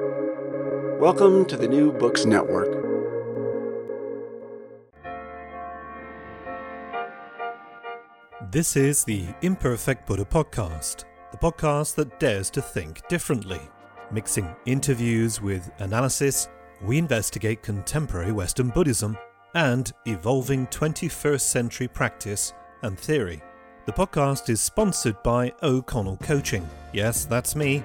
Welcome to the New Books Network. This is the Imperfect Buddha Podcast, the podcast that dares to think differently. Mixing interviews with analysis, we investigate contemporary Western Buddhism and evolving 21st century practice and theory. The podcast is sponsored by O'Connell Coaching. Yes, that's me,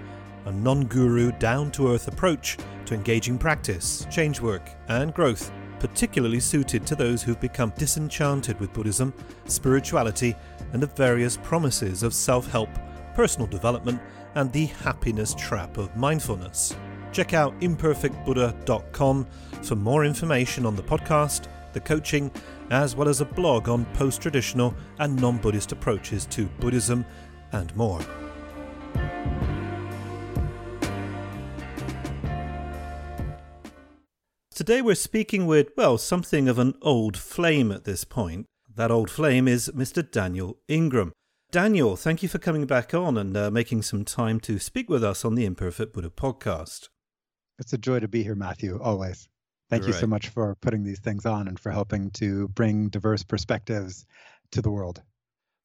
a non guru, down to earth approach to engaging practice, change work, and growth, particularly suited to those who've become disenchanted with Buddhism, spirituality, and the various promises of self help, personal development, and the happiness trap of mindfulness. Check out imperfectbuddha.com for more information on the podcast, the coaching, as well as a blog on post traditional and non Buddhist approaches to Buddhism and more. Today we're speaking with, well, something of an old flame at this point. That old flame is Mr. Daniel Ingram. Daniel, thank you for coming back on and uh, making some time to speak with us on the Imperfect Buddha podcast. It's a joy to be here, Matthew, always. Thank you so much for putting these things on and for helping to bring diverse perspectives to the world.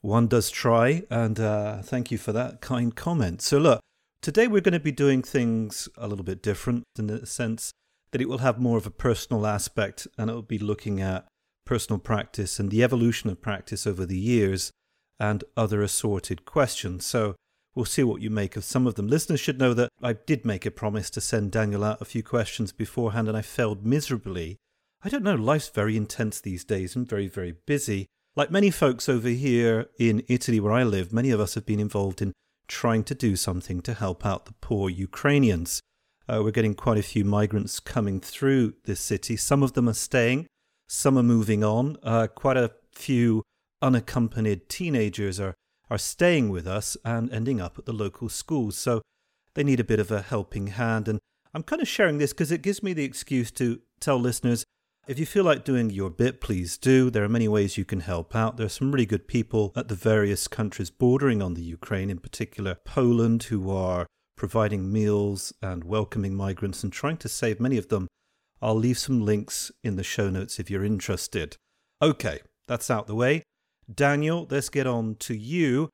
One does try, and uh, thank you for that kind comment. So, look, today we're going to be doing things a little bit different in the sense that it will have more of a personal aspect and it will be looking at personal practice and the evolution of practice over the years and other assorted questions. So, We'll see what you make of some of them. Listeners should know that I did make a promise to send Daniel out a few questions beforehand and I failed miserably. I don't know, life's very intense these days and very, very busy. Like many folks over here in Italy where I live, many of us have been involved in trying to do something to help out the poor Ukrainians. Uh, we're getting quite a few migrants coming through this city. Some of them are staying, some are moving on. Uh, quite a few unaccompanied teenagers are are staying with us and ending up at the local schools. So they need a bit of a helping hand. And I'm kind of sharing this because it gives me the excuse to tell listeners if you feel like doing your bit, please do. There are many ways you can help out. There are some really good people at the various countries bordering on the Ukraine, in particular Poland, who are providing meals and welcoming migrants and trying to save many of them. I'll leave some links in the show notes if you're interested. Okay, that's out the way. Daniel, let's get on to you.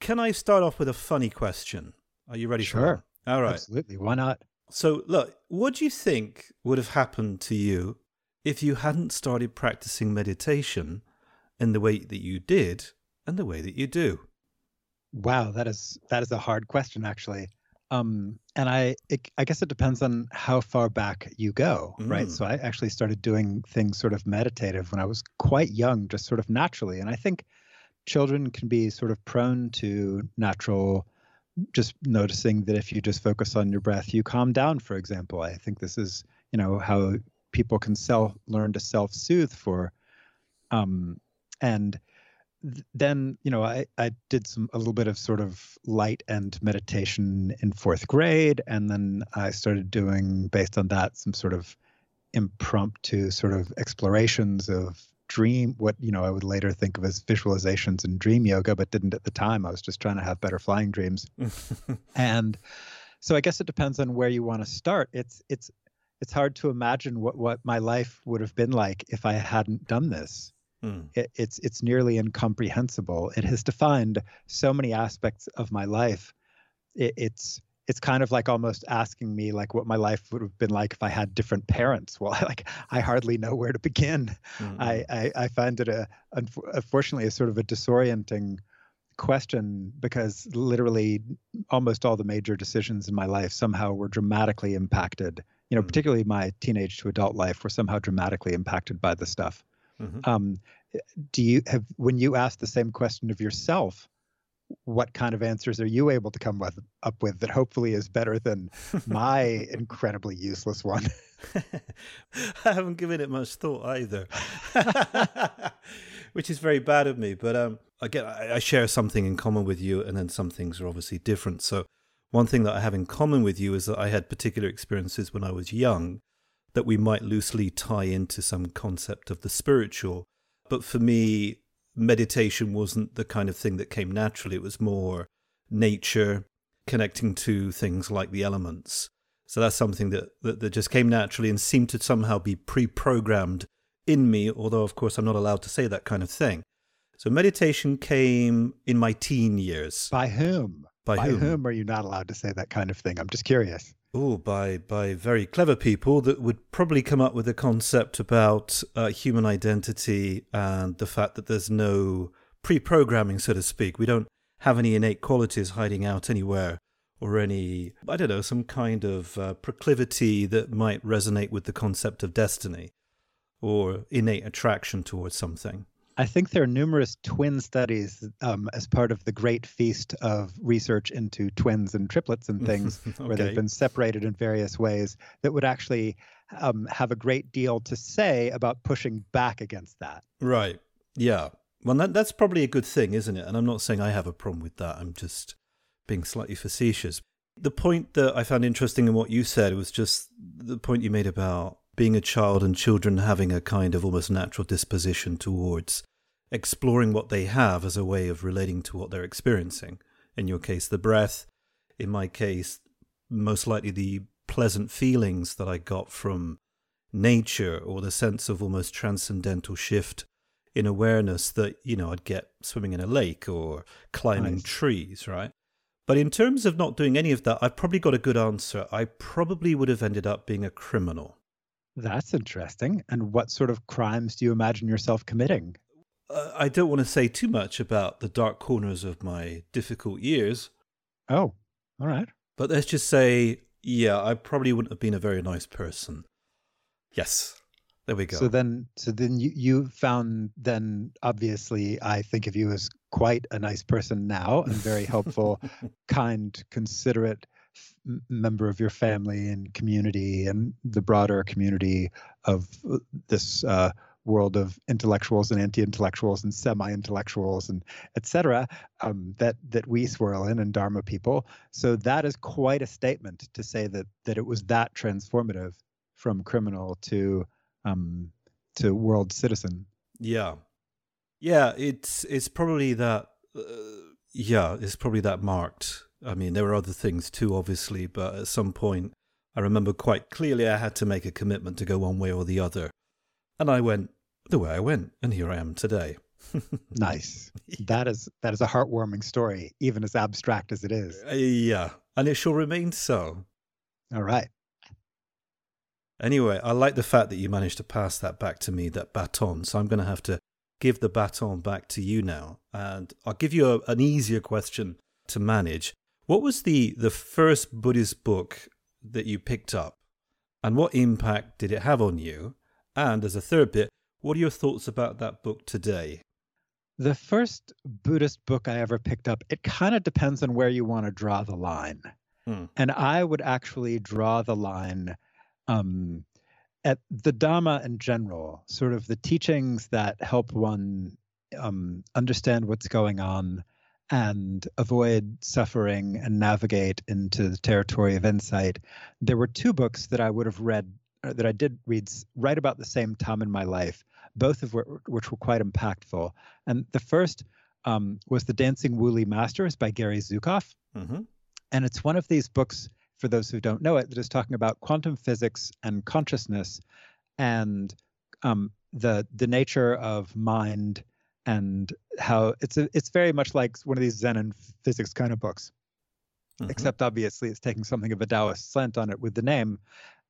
Can I start off with a funny question? Are you ready sure. for it? All right. Absolutely. Why not? So, look, what do you think would have happened to you if you hadn't started practicing meditation in the way that you did and the way that you do? Wow, that is that is a hard question actually. Um, and I, it, I guess it depends on how far back you go, mm. right? So I actually started doing things sort of meditative when I was quite young, just sort of naturally. And I think children can be sort of prone to natural, just noticing that if you just focus on your breath, you calm down. For example, I think this is, you know, how people can self learn to self soothe for, um, and then you know I, I did some a little bit of sort of light and meditation in fourth grade and then i started doing based on that some sort of impromptu sort of explorations of dream what you know i would later think of as visualizations and dream yoga but didn't at the time. I was just trying to have better flying dreams. And so i guess it depends on where you want to start. It's it's it's hard to imagine what what my life would have been like if i hadn't done this Mm. It, it's it's nearly incomprehensible. It has defined so many aspects of my life. It, it's it's kind of like almost asking me like what my life would have been like if I had different parents. Well, I, like I hardly know where to begin. Mm-hmm. I, I, I find it a unfortunately a sort of a disorienting question because literally almost all the major decisions in my life somehow were dramatically impacted. You know, mm-hmm. particularly my teenage to adult life were somehow dramatically impacted by the stuff. Mm-hmm. Um, do you have when you ask the same question of yourself? What kind of answers are you able to come with, up with that hopefully is better than my incredibly useless one? I haven't given it much thought either, which is very bad of me. But um, again, I, I share something in common with you, and then some things are obviously different. So, one thing that I have in common with you is that I had particular experiences when I was young that we might loosely tie into some concept of the spiritual. But for me, meditation wasn't the kind of thing that came naturally. It was more nature, connecting to things like the elements. So that's something that, that, that just came naturally and seemed to somehow be pre programmed in me, although, of course, I'm not allowed to say that kind of thing. So meditation came in my teen years. By whom? By, by whom? whom? are you not allowed to say that kind of thing? I'm just curious. Oh, by by very clever people that would probably come up with a concept about uh, human identity and the fact that there's no pre-programming, so to speak. We don't have any innate qualities hiding out anywhere, or any I don't know some kind of uh, proclivity that might resonate with the concept of destiny, or innate attraction towards something. I think there are numerous twin studies um, as part of the great feast of research into twins and triplets and things, okay. where they've been separated in various ways that would actually um, have a great deal to say about pushing back against that. Right. Yeah. Well, that, that's probably a good thing, isn't it? And I'm not saying I have a problem with that. I'm just being slightly facetious. The point that I found interesting in what you said was just the point you made about being a child and children having a kind of almost natural disposition towards exploring what they have as a way of relating to what they're experiencing. In your case, the breath. In my case, most likely the pleasant feelings that I got from nature or the sense of almost transcendental shift in awareness that, you know, I'd get swimming in a lake or climbing nice. trees, right? But in terms of not doing any of that, I've probably got a good answer. I probably would have ended up being a criminal. That's interesting. And what sort of crimes do you imagine yourself committing? Uh, I don't want to say too much about the dark corners of my difficult years. Oh, all right. But let's just say, yeah, I probably wouldn't have been a very nice person. Yes. There we go. So then, so then you, you found then obviously I think of you as quite a nice person now and very helpful, kind, considerate, member of your family and community and the broader community of uh, this uh, world of intellectuals and anti-intellectuals and semi-intellectuals and etc. Um, that that we swirl in and Dharma people. So that is quite a statement to say that that it was that transformative from criminal to um, to world citizen. Yeah, yeah. It's it's probably that. Uh, yeah, it's probably that marked I mean, there were other things too, obviously, but at some point, I remember quite clearly I had to make a commitment to go one way or the other. And I went the way I went, and here I am today. nice. That is that is a heartwarming story, even as abstract as it is. Uh, yeah, and it shall remain so. All right. Anyway, I like the fact that you managed to pass that back to me, that baton. So I'm going to have to give the baton back to you now, and I'll give you a, an easier question to manage. What was the, the first Buddhist book that you picked up? And what impact did it have on you? And as a third bit, what are your thoughts about that book today? The first Buddhist book I ever picked up, it kind of depends on where you want to draw the line. Hmm. And I would actually draw the line um, at the Dhamma in general, sort of the teachings that help one um, understand what's going on and avoid suffering and navigate into the territory of insight. There were two books that I would have read, uh, that I did read right about the same time in my life, both of which, which were quite impactful. And the first um, was The Dancing Wu Li Masters by Gary Zukav. Mm-hmm. And it's one of these books, for those who don't know it, that is talking about quantum physics and consciousness and um, the the nature of mind and how it's a, it's very much like one of these Zen and physics kind of books, mm-hmm. except obviously it's taking something of a Taoist slant on it with the name,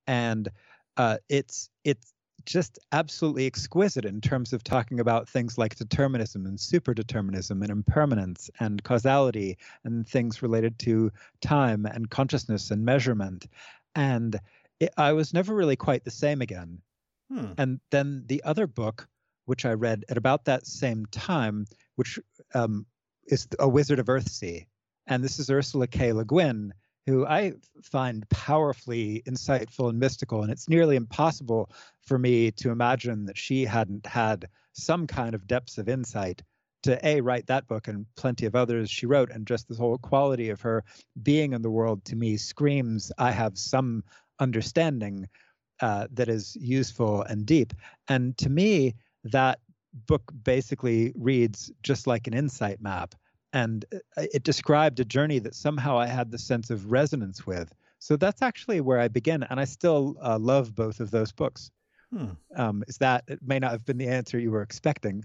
and uh, it's it's just absolutely exquisite in terms of talking about things like determinism and superdeterminism and impermanence and causality and things related to time and consciousness and measurement. And it, I was never really quite the same again. Hmm. And then the other book which I read at about that same time, which um, is A Wizard of Earthsea. And this is Ursula K. Le Guin, who I find powerfully insightful and mystical. And it's nearly impossible for me to imagine that she hadn't had some kind of depths of insight to a write that book and plenty of others she wrote and just the whole quality of her being in the world to me screams i have some understanding uh, that is useful and deep and to me that book basically reads just like an insight map. And uh, it described a journey that somehow I had the sense of resonance with, So that's actually where I begin, and I still uh, love both of those books. Hmm. Um, is that it may not have been the answer you were expecting.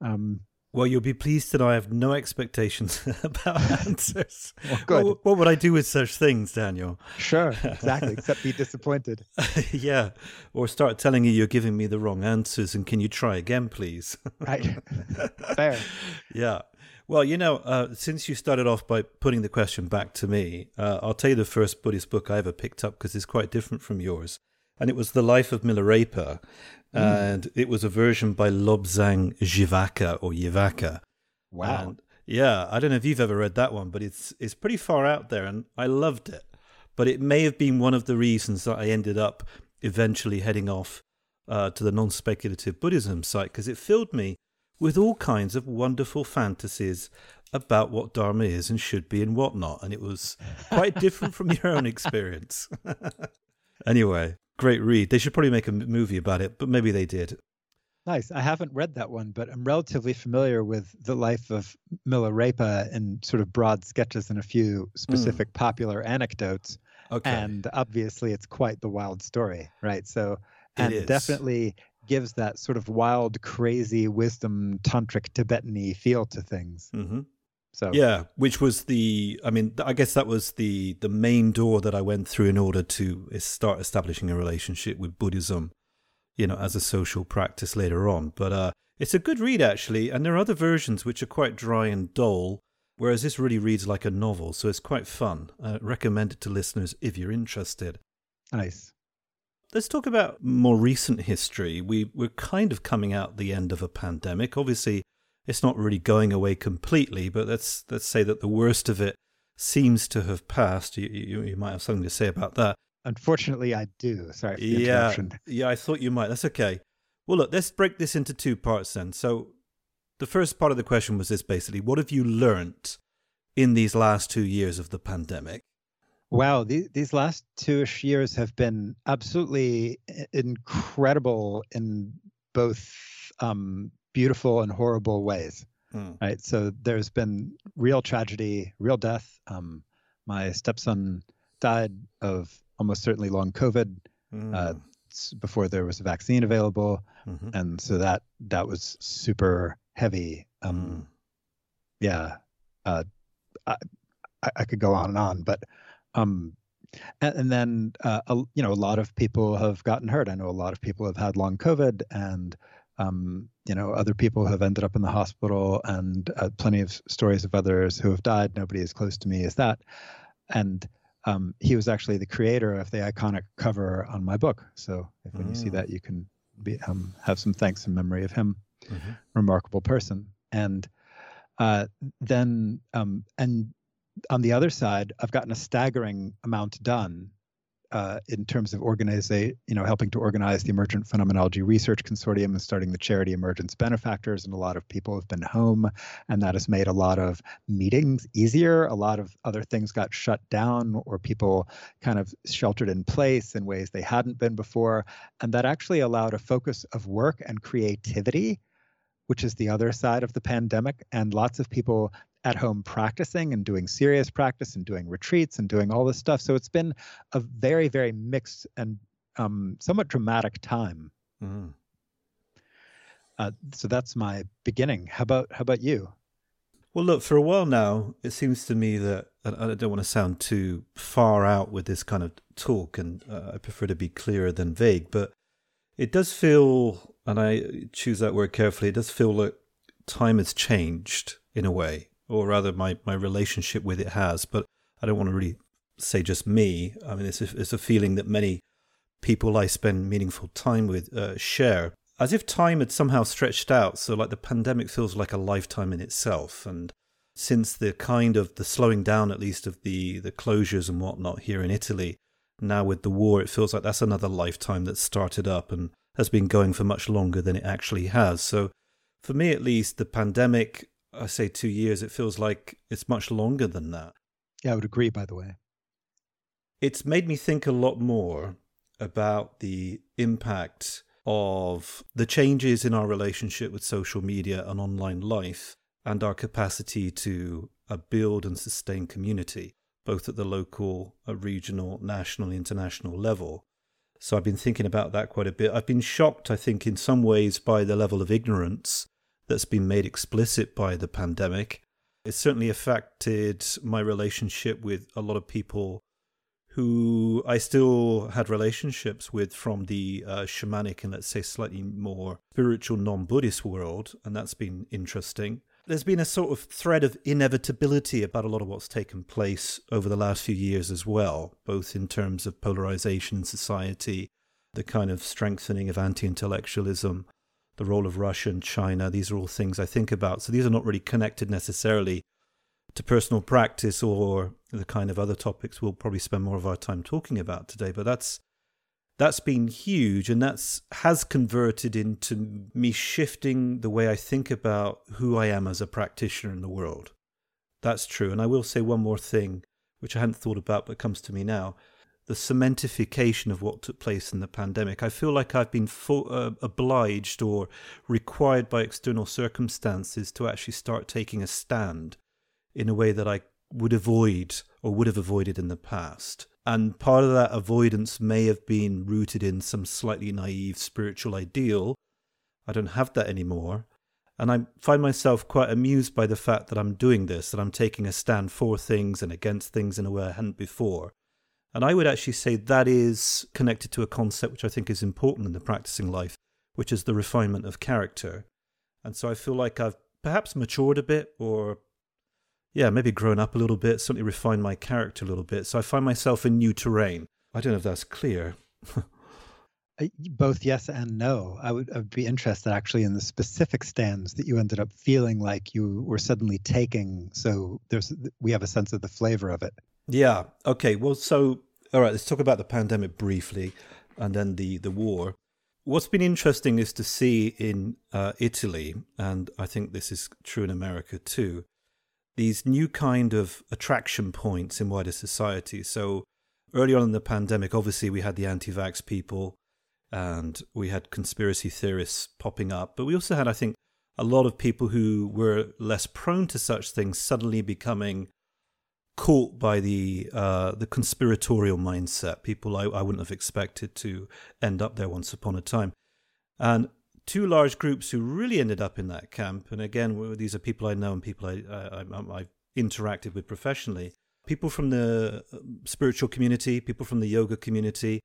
Um, well, you'll be pleased to know I have no expectations about answers. well, good. What, what, would I do with such things, Daniel? Sure, exactly. except be disappointed. yeah, or start telling you you're giving me the wrong answers, and can you try again, please? right. Fair. Yeah. Well, you know, uh, since you started off by putting the question back to me, uh, I'll tell you the first Buddhist book I ever picked up because it's quite different from yours. And it was The Life of Milarepa. Mm. And it was a version by Lobzang Jivaka or Yivaka. Wow. And yeah, I don't know if you've ever read that one, but it's it's pretty far out there and I loved it. But it may have been one of the reasons that I ended up eventually heading off uh, to the non speculative Buddhism site because it filled me with all kinds of wonderful fantasies about what Dharma is and should be and whatnot. And it was quite different from your own experience. anyway, great read. They should probably make a movie about it, but maybe they did. Nice. I haven't read that one, but I'm relatively familiar with the life of Milarepa in sort of broad sketches and a few specific mm. popular anecdotes. Okay. And obviously, it's quite the wild story, right? So, and definitely gives that sort of wild, crazy wisdom, tantric Tibetan feel to things. Mm-hmm. So yeah, which was the I mean I guess that was the the main door that I went through in order to start establishing a relationship with Buddhism, you know, as a social practice later on. But uh, it's a good read actually, and there are other versions which are quite dry and dull, whereas this really reads like a novel, so it's quite fun. I recommend it to listeners if you're interested. Nice. Let's talk about more recent history. We, we're kind of coming out the end of a pandemic. Obviously, it's not really going away completely, but let's, let's say that the worst of it seems to have passed. You, you, you might have something to say about that. Unfortunately, I do. Sorry for the yeah, Yeah, I thought you might. That's okay. Well, look, let's break this into two parts then. So, the first part of the question was this basically what have you learnt in these last two years of the pandemic? Wow, these, these last two-ish years have been absolutely incredible in both um, beautiful and horrible ways. Mm. Right. So there's been real tragedy, real death. Um, my stepson died of almost certainly long COVID mm. uh, hmm. before there was a vaccine available, mm-hmm. and so that that was super heavy. Um, mm. Yeah, uh, I, I could go on and on, but um, and, and, then uh, a, you know a lot of people have gotten hurt. I know a lot of people have had long COVID, and um, you know other people have ended up in the hospital, and uh, plenty of stories of others who have died. Nobody as close to me as that, and um, he was actually the creator of the iconic cover on my book. So if when mm. you see mm. that, you can be, um, have some thanks in memory of him. Mm-hmm. Remarkable person, and uh, then um, and on the other side, I've gotten a staggering amount done uh, in terms of organizing, you know, helping to organize the Emergent Phenomenology Research Consortium and starting the charity Emergence Benefactors. And a lot of people have been home, and that has made a lot of meetings easier. A lot of other things got shut down, or people kind of sheltered in place in ways they hadn't been before. And that actually allowed a focus of work and creativity which is the other side of the pandemic. And lots of people at home practicing and doing serious practice and doing retreats and doing all this stuff. So it's been a very, very mixed and um, somewhat dramatic time. Mm. Uh, so that's my beginning. How about how about you? Well, look, for a while now, it seems to me that I don't want to sound too far out with this kind of talk, and uh, I prefer to be clearer than vague, but it does feel, and I choose that word carefully, it does feel like time has changed in a way or rather my, my relationship with it has. But I don't want to really say just me. I mean, it's a, it's a feeling that many people I spend meaningful time with uh, share. As if time had somehow stretched out, so like the pandemic feels like a lifetime in itself. And since the kind of the slowing down, at least of the the closures and whatnot here in Italy, now with the war, it feels like that's another lifetime that started up and has been going for much longer than it actually has. So, for me at least, the pandemic I say two years, it feels like it's much longer than that. Yeah, I would agree, by the way. It's made me think a lot more about the impact of the changes in our relationship with social media and online life and our capacity to uh, build and sustain community. both at the local, uh, regional, national, international level. So I've been thinking about that quite a bit. I've been shocked, I think, in some ways by the level of ignorance that's been made explicit by the pandemic. It certainly affected my relationship with a lot of people who I still had relationships with from the uh, shamanic and let's say slightly more spiritual non Buddhist world, and that's been interesting. There's been a sort of thread of inevitability about a lot of what's taken place over the last few years as well, both in terms of polarization in society, the kind of strengthening of anti intellectualism, the role of Russia and China. These are all things I think about. So these are not really connected necessarily to personal practice or the kind of other topics we'll probably spend more of our time talking about today. But that's that's been huge and that's has converted into me shifting the way I think about who I am as a practitioner in the world. That's true. And I will say one more thing, which I hadn't thought about but comes to me now. The cementification of what took place in the pandemic. I feel like I've been fo- uh, obliged or required by external circumstances to actually start taking a stand in a way that I would avoid or would have avoided in the past. And part of that avoidance may have been rooted in some slightly naive spiritual ideal. I don't have that anymore. And I find myself quite amused by the fact that I'm doing this, that I'm taking a stand for things and against things in a way I hadn't before. And I would actually say that is connected to a concept which I think is important in the practicing life, which is the refinement of character. And so I feel like I've perhaps matured a bit or yeah, maybe grown up a little bit, certainly refined my character a little bit. So I find myself in new terrain. I don't know if that's clear. Uh, both yes and no. I would, I would be interested actually in the specific stands that you ended up feeling like you were suddenly taking. So there's we have a sense of the flavor of it. Yeah. Okay. Well, so all right. Let's talk about the pandemic briefly, and then the the war. What's been interesting is to see in uh, Italy, and I think this is true in America too these new kind of attraction points in wider society. So early on in the pandemic, obviously we had the anti-vax people and we had conspiracy theorists popping up, but we also had, I think, a lot of people who were less prone to such things suddenly becoming caught by the uh, the conspiratorial mindset. People I, I wouldn't have expected to end up there once upon a time, and two large groups who really ended up in that camp. And again, these are people I know and people I, I, I, I've interacted with professionally. People from the um, spiritual community, people from the yoga community,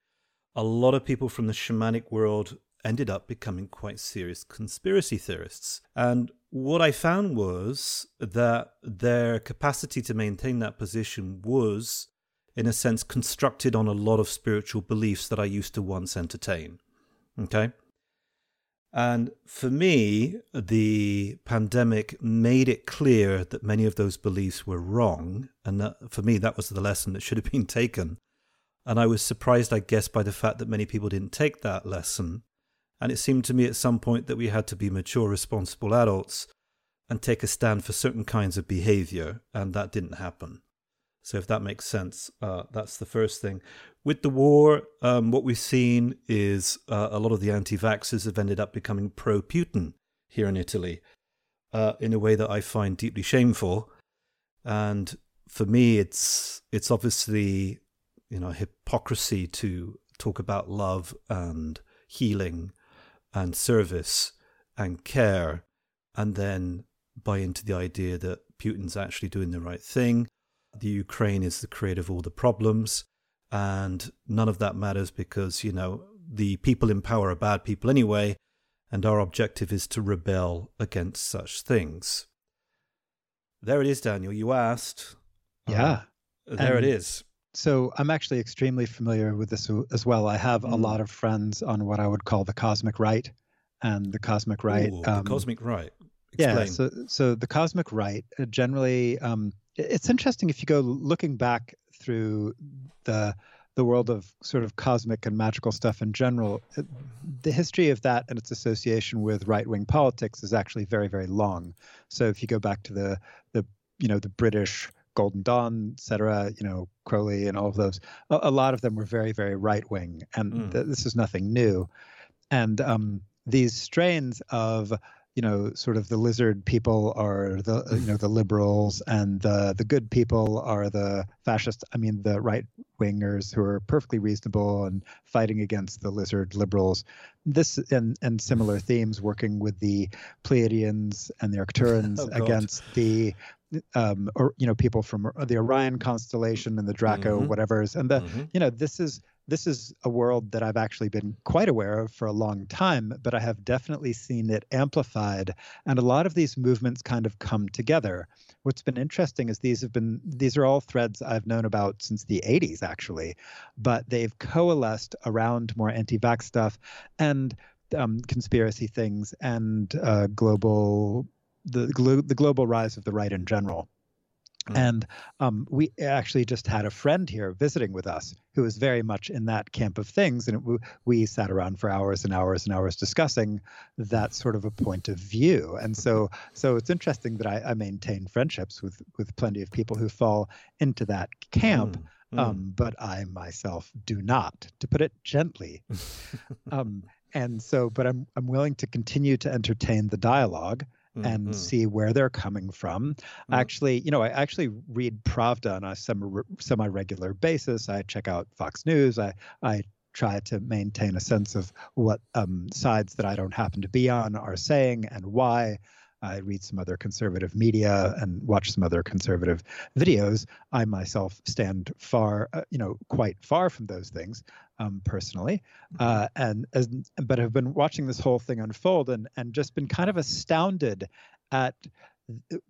a lot of people from the shamanic world ended up becoming quite serious conspiracy theorists. And what I found was that their capacity to maintain that position was, in a sense, constructed on a lot of spiritual beliefs that I used to once entertain. Okay? And for me, the pandemic made it clear that many of those beliefs were wrong. And that, for me, that was the lesson that should have been taken. And I was surprised, I guess, by the fact that many people didn't take that lesson. And it seemed to me at some point that we had to be mature, responsible adults and take a stand for certain kinds of behavior. And that didn't happen. So, if that makes sense, uh, that's the first thing. With the war, um, what we've seen is uh, a lot of the anti vaxxers have ended up becoming pro Putin here in Italy uh, in a way that I find deeply shameful. And for me, it's it's obviously you know hypocrisy to talk about love and healing and service and care, and then buy into the idea that Putin's actually doing the right thing. The Ukraine is the creator of all the problems and none of that matters because you know the people in power are bad people anyway and our objective is to rebel against such things. There it is daniel you asked. Yeah. Uh, there and it is so i'm actually extremely familiar with this as well i have mm. a lot of friends on what i would call the cosmic right and the cosmic right Ooh, um, the cosmic right Explain. yeah so so the cosmic right uh, generally um, it's interesting if you go looking back through the the world of sort of cosmic and magical stuff in general, the history of that and its association with right-wing politics is actually very, very long. So if you go back to the the you know the British Golden Dawn, etc. you know Crowley and all of those, a, a lot of them were very, very right-wing, and mm. th- this is nothing new. And um, these strains of you know, sort of the lizard people are the you know the liberals, and the the good people are the fascists. I mean, the right wingers who are perfectly reasonable and fighting against the lizard liberals. This and and similar themes working with the Pleiadians and the Arcturians oh, against the um, or you know people from the Orion constellation and the Draco mm-hmm. whatever's and the mm-hmm. you know this is this is a world that I've actually been quite aware of for a long time, but I have definitely seen it amplified. And a lot of these movements kind of come together. What's been interesting is these have been, these are all threads I've known about since the 80s, actually, but they've coalesced around more anti vax stuff and um, conspiracy things and uh, global, the, the global rise of the right in general. Mm. And um, we actually just had a friend here visiting with us who was very much in that camp of things. And it, we sat around for hours and hours and hours discussing that sort of a point of view. And so, so it's interesting that I, I maintain friendships with, with plenty of people who fall into that camp. Mm. Mm. Um, but I myself do not, to put it gently. um, and so, but I'm I'm willing to continue to entertain the dialogue mm-hmm. and see where they're coming from. Mm-hmm. Actually, you know, I actually read Pravda on a semi regular basis. I check out Fox News. I I try to maintain a sense of what um, sides that I don't happen to be on are saying and why. I read some other conservative media and watch some other conservative videos. I myself stand far, uh, you know, quite far from those things um, personally, mm-hmm. uh, and as, but have been watching this whole thing unfold and and just been kind of astounded at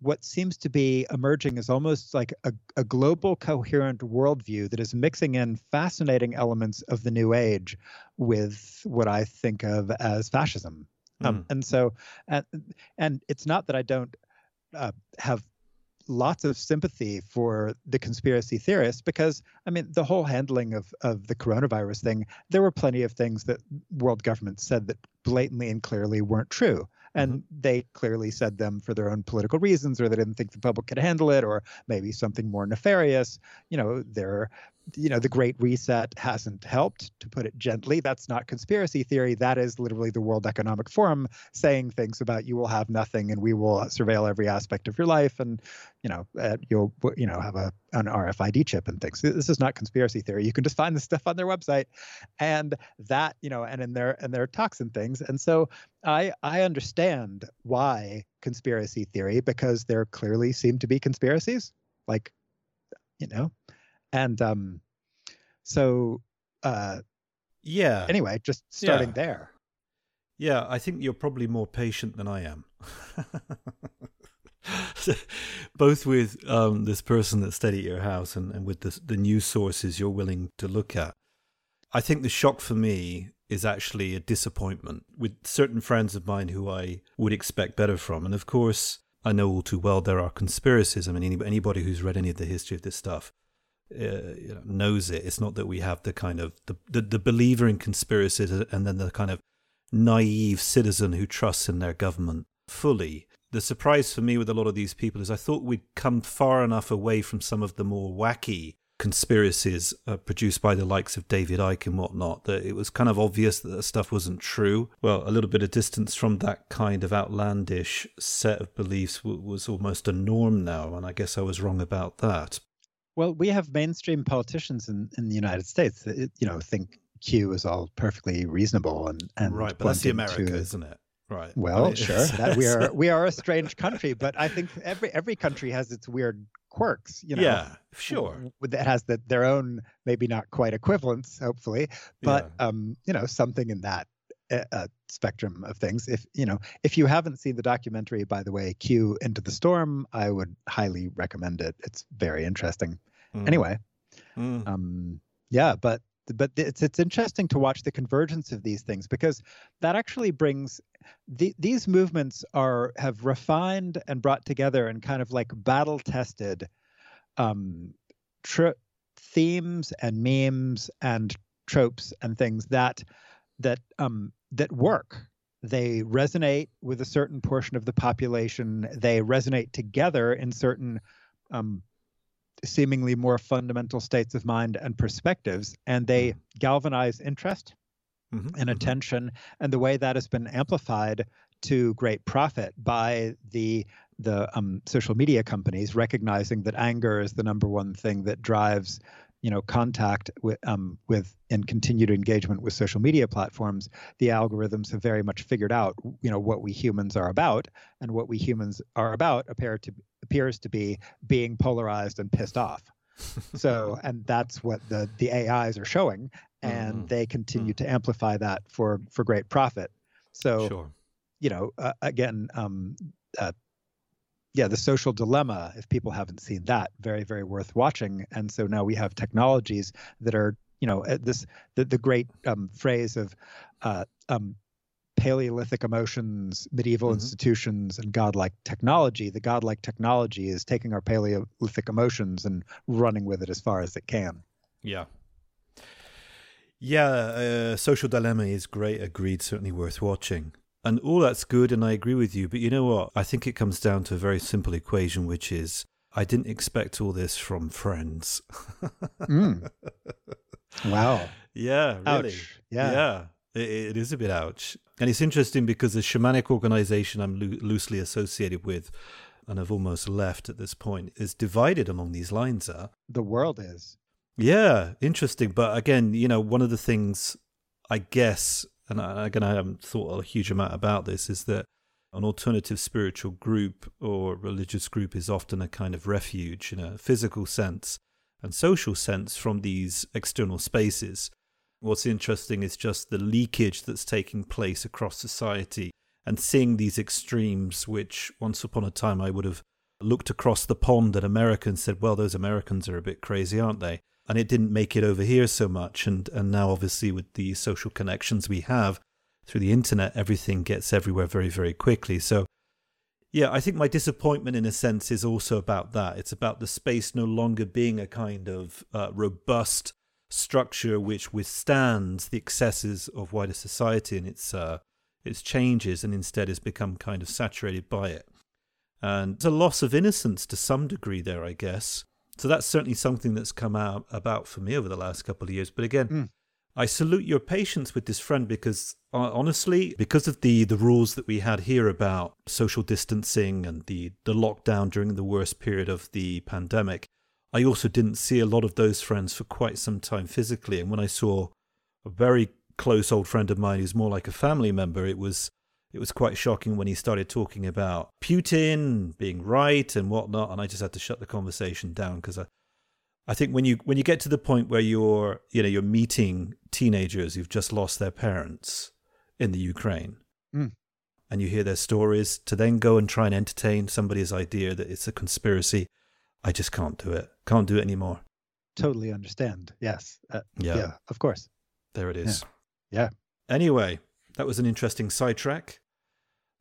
what seems to be emerging as almost like a, a global coherent worldview that is mixing in fascinating elements of the new age with what I think of as fascism. Um, mm. and so, and, and it's not that I don't uh, have lots of sympathy for the conspiracy theorists because I mean the whole handling of of the coronavirus thing there were plenty of things that world governments said that blatantly and clearly weren't true and mm-hmm. they clearly said them for their own political reasons or they didn't think the public could handle it or maybe something more nefarious you know there you know the great reset hasn't helped to put it gently. That's not conspiracy theory. That is literally the world economic forum saying things about you will have nothing and we will surveil every aspect of your life and you know uh, you'll you know have a an RFID chip and things. This is not conspiracy theory. You can just find the stuff on their website. And that you know and in their and their talks and things. And so i i understand why conspiracy theory because there clearly seem to be conspiracies. Like you know and um, so uh, yeah. Anyway, just starting yeah. there. Yeah, I think you're probably more patient than I am. Both with um, this person that stayed at your house and, and with the, the news sources you're willing to look at. I think the shock for me is actually a disappointment with certain friends of mine who I would expect better from. And of course, I know all too well there are conspiracies. I mean, anybody who's read any of the history of this stuff uh, you know, knows it. It's not that we have the kind of the, the, the believer in conspiracies and then the kind of naive citizen who trusts in their government fully. The surprise for me with a lot of these people is I thought we'd come far enough away from some of the more wacky conspiracies uh, produced by the likes of David Icke and whatnot that it was kind of obvious that that stuff wasn't true. Well, a little bit of distance from that kind of outlandish set of beliefs w- was almost a norm now, and I guess I was wrong about that. Well, we have mainstream politicians in, in the United States that you know think Q is all perfectly reasonable and and right, but that's the America, to, isn't it? Right. Well, I mean, sure. that we are we are a strange country, but I think every every country has its weird quirks. You know. Yeah, sure. That has that their own maybe not quite equivalents, hopefully, but yeah. um, you know, something in that uh, spectrum of things. If you know, if you haven't seen the documentary, by the way, Q Into the Storm, I would highly recommend it. It's very interesting. Mm. Anyway, mm. um, yeah, but but it's it's interesting to watch the convergence of these things because that actually brings the, these movements are have refined and brought together and kind of like battle tested um, tr- themes and memes and tropes and things that that um, that work. They resonate with a certain portion of the population. They resonate together in certain um, seemingly more fundamental states of mind and perspectives, and they mm-hmm. galvanize interest mm-hmm. and mm-hmm. attention. And the way that has been amplified to great profit by the the um, social media companies recognizing that anger is the number one thing that drives you know contact with um, with and continued engagement with social media platforms the algorithms have very much figured out you know what we humans are about and what we humans are about appear to appears to be being polarized and pissed off so and that's what the the ais are showing and mm-hmm. they continue mm-hmm. to amplify that for for great profit so sure. you know uh, again um, uh, yeah, the social dilemma, if people haven't seen that, very, very worth watching. And so now we have technologies that are, you know, this the, the great um, phrase of uh, um, Paleolithic emotions, medieval mm-hmm. institutions, and godlike technology. The godlike technology is taking our Paleolithic emotions and running with it as far as it can. Yeah. Yeah, uh, Social Dilemma is great. Agreed. Certainly worth watching. And all that's good, and I agree with you. But you know what? I think it comes down to a very simple equation, which is I didn't expect all this from friends. mm. Wow. Yeah, really. Ouch. Yeah. Yeah. It, it is a bit ouch. And it's interesting because the shamanic organization I'm lo- loosely associated with, and I've almost left at this point, is divided along these lines. Are the world is? Yeah, interesting. But again, you know, one of the things I guess and again, I haven't thought a huge amount about this, is that an alternative spiritual group or religious group is often a kind of refuge in a physical sense and social sense from these external spaces. What's interesting is just the leakage that's taking place across society and seeing these extremes, which once upon a time I would have looked across the pond at America and said, well, those Americans are a bit crazy, aren't they? And it didn't make it over here so much. And and now obviously with the social connections we have through the internet, everything gets everywhere very very quickly. So yeah, I think my disappointment in a sense is also about that. It's about the space no longer being a kind of uh, robust structure which withstands the excesses of wider society and its uh, its changes, and instead has become kind of saturated by it. And it's a loss of innocence to some degree there, I guess. So that's certainly something that's come out about for me over the last couple of years. But again, mm. I salute your patience with this friend because uh, honestly, because of the the rules that we had here about social distancing and the the lockdown during the worst period of the pandemic, I also didn't see a lot of those friends for quite some time physically. And when I saw a very close old friend of mine who's more like a family member, it was it was quite shocking when he started talking about Putin being right and whatnot, and I just had to shut the conversation down because I, I think when you when you get to the point where you're you know you're meeting teenagers who've just lost their parents in the Ukraine, mm. and you hear their stories, to then go and try and entertain somebody's idea that it's a conspiracy, I just can't do it. Can't do it anymore. Totally understand. Yes. Uh, yeah. Yeah. Of course. There it is. Yeah. yeah. Anyway, that was an interesting sidetrack.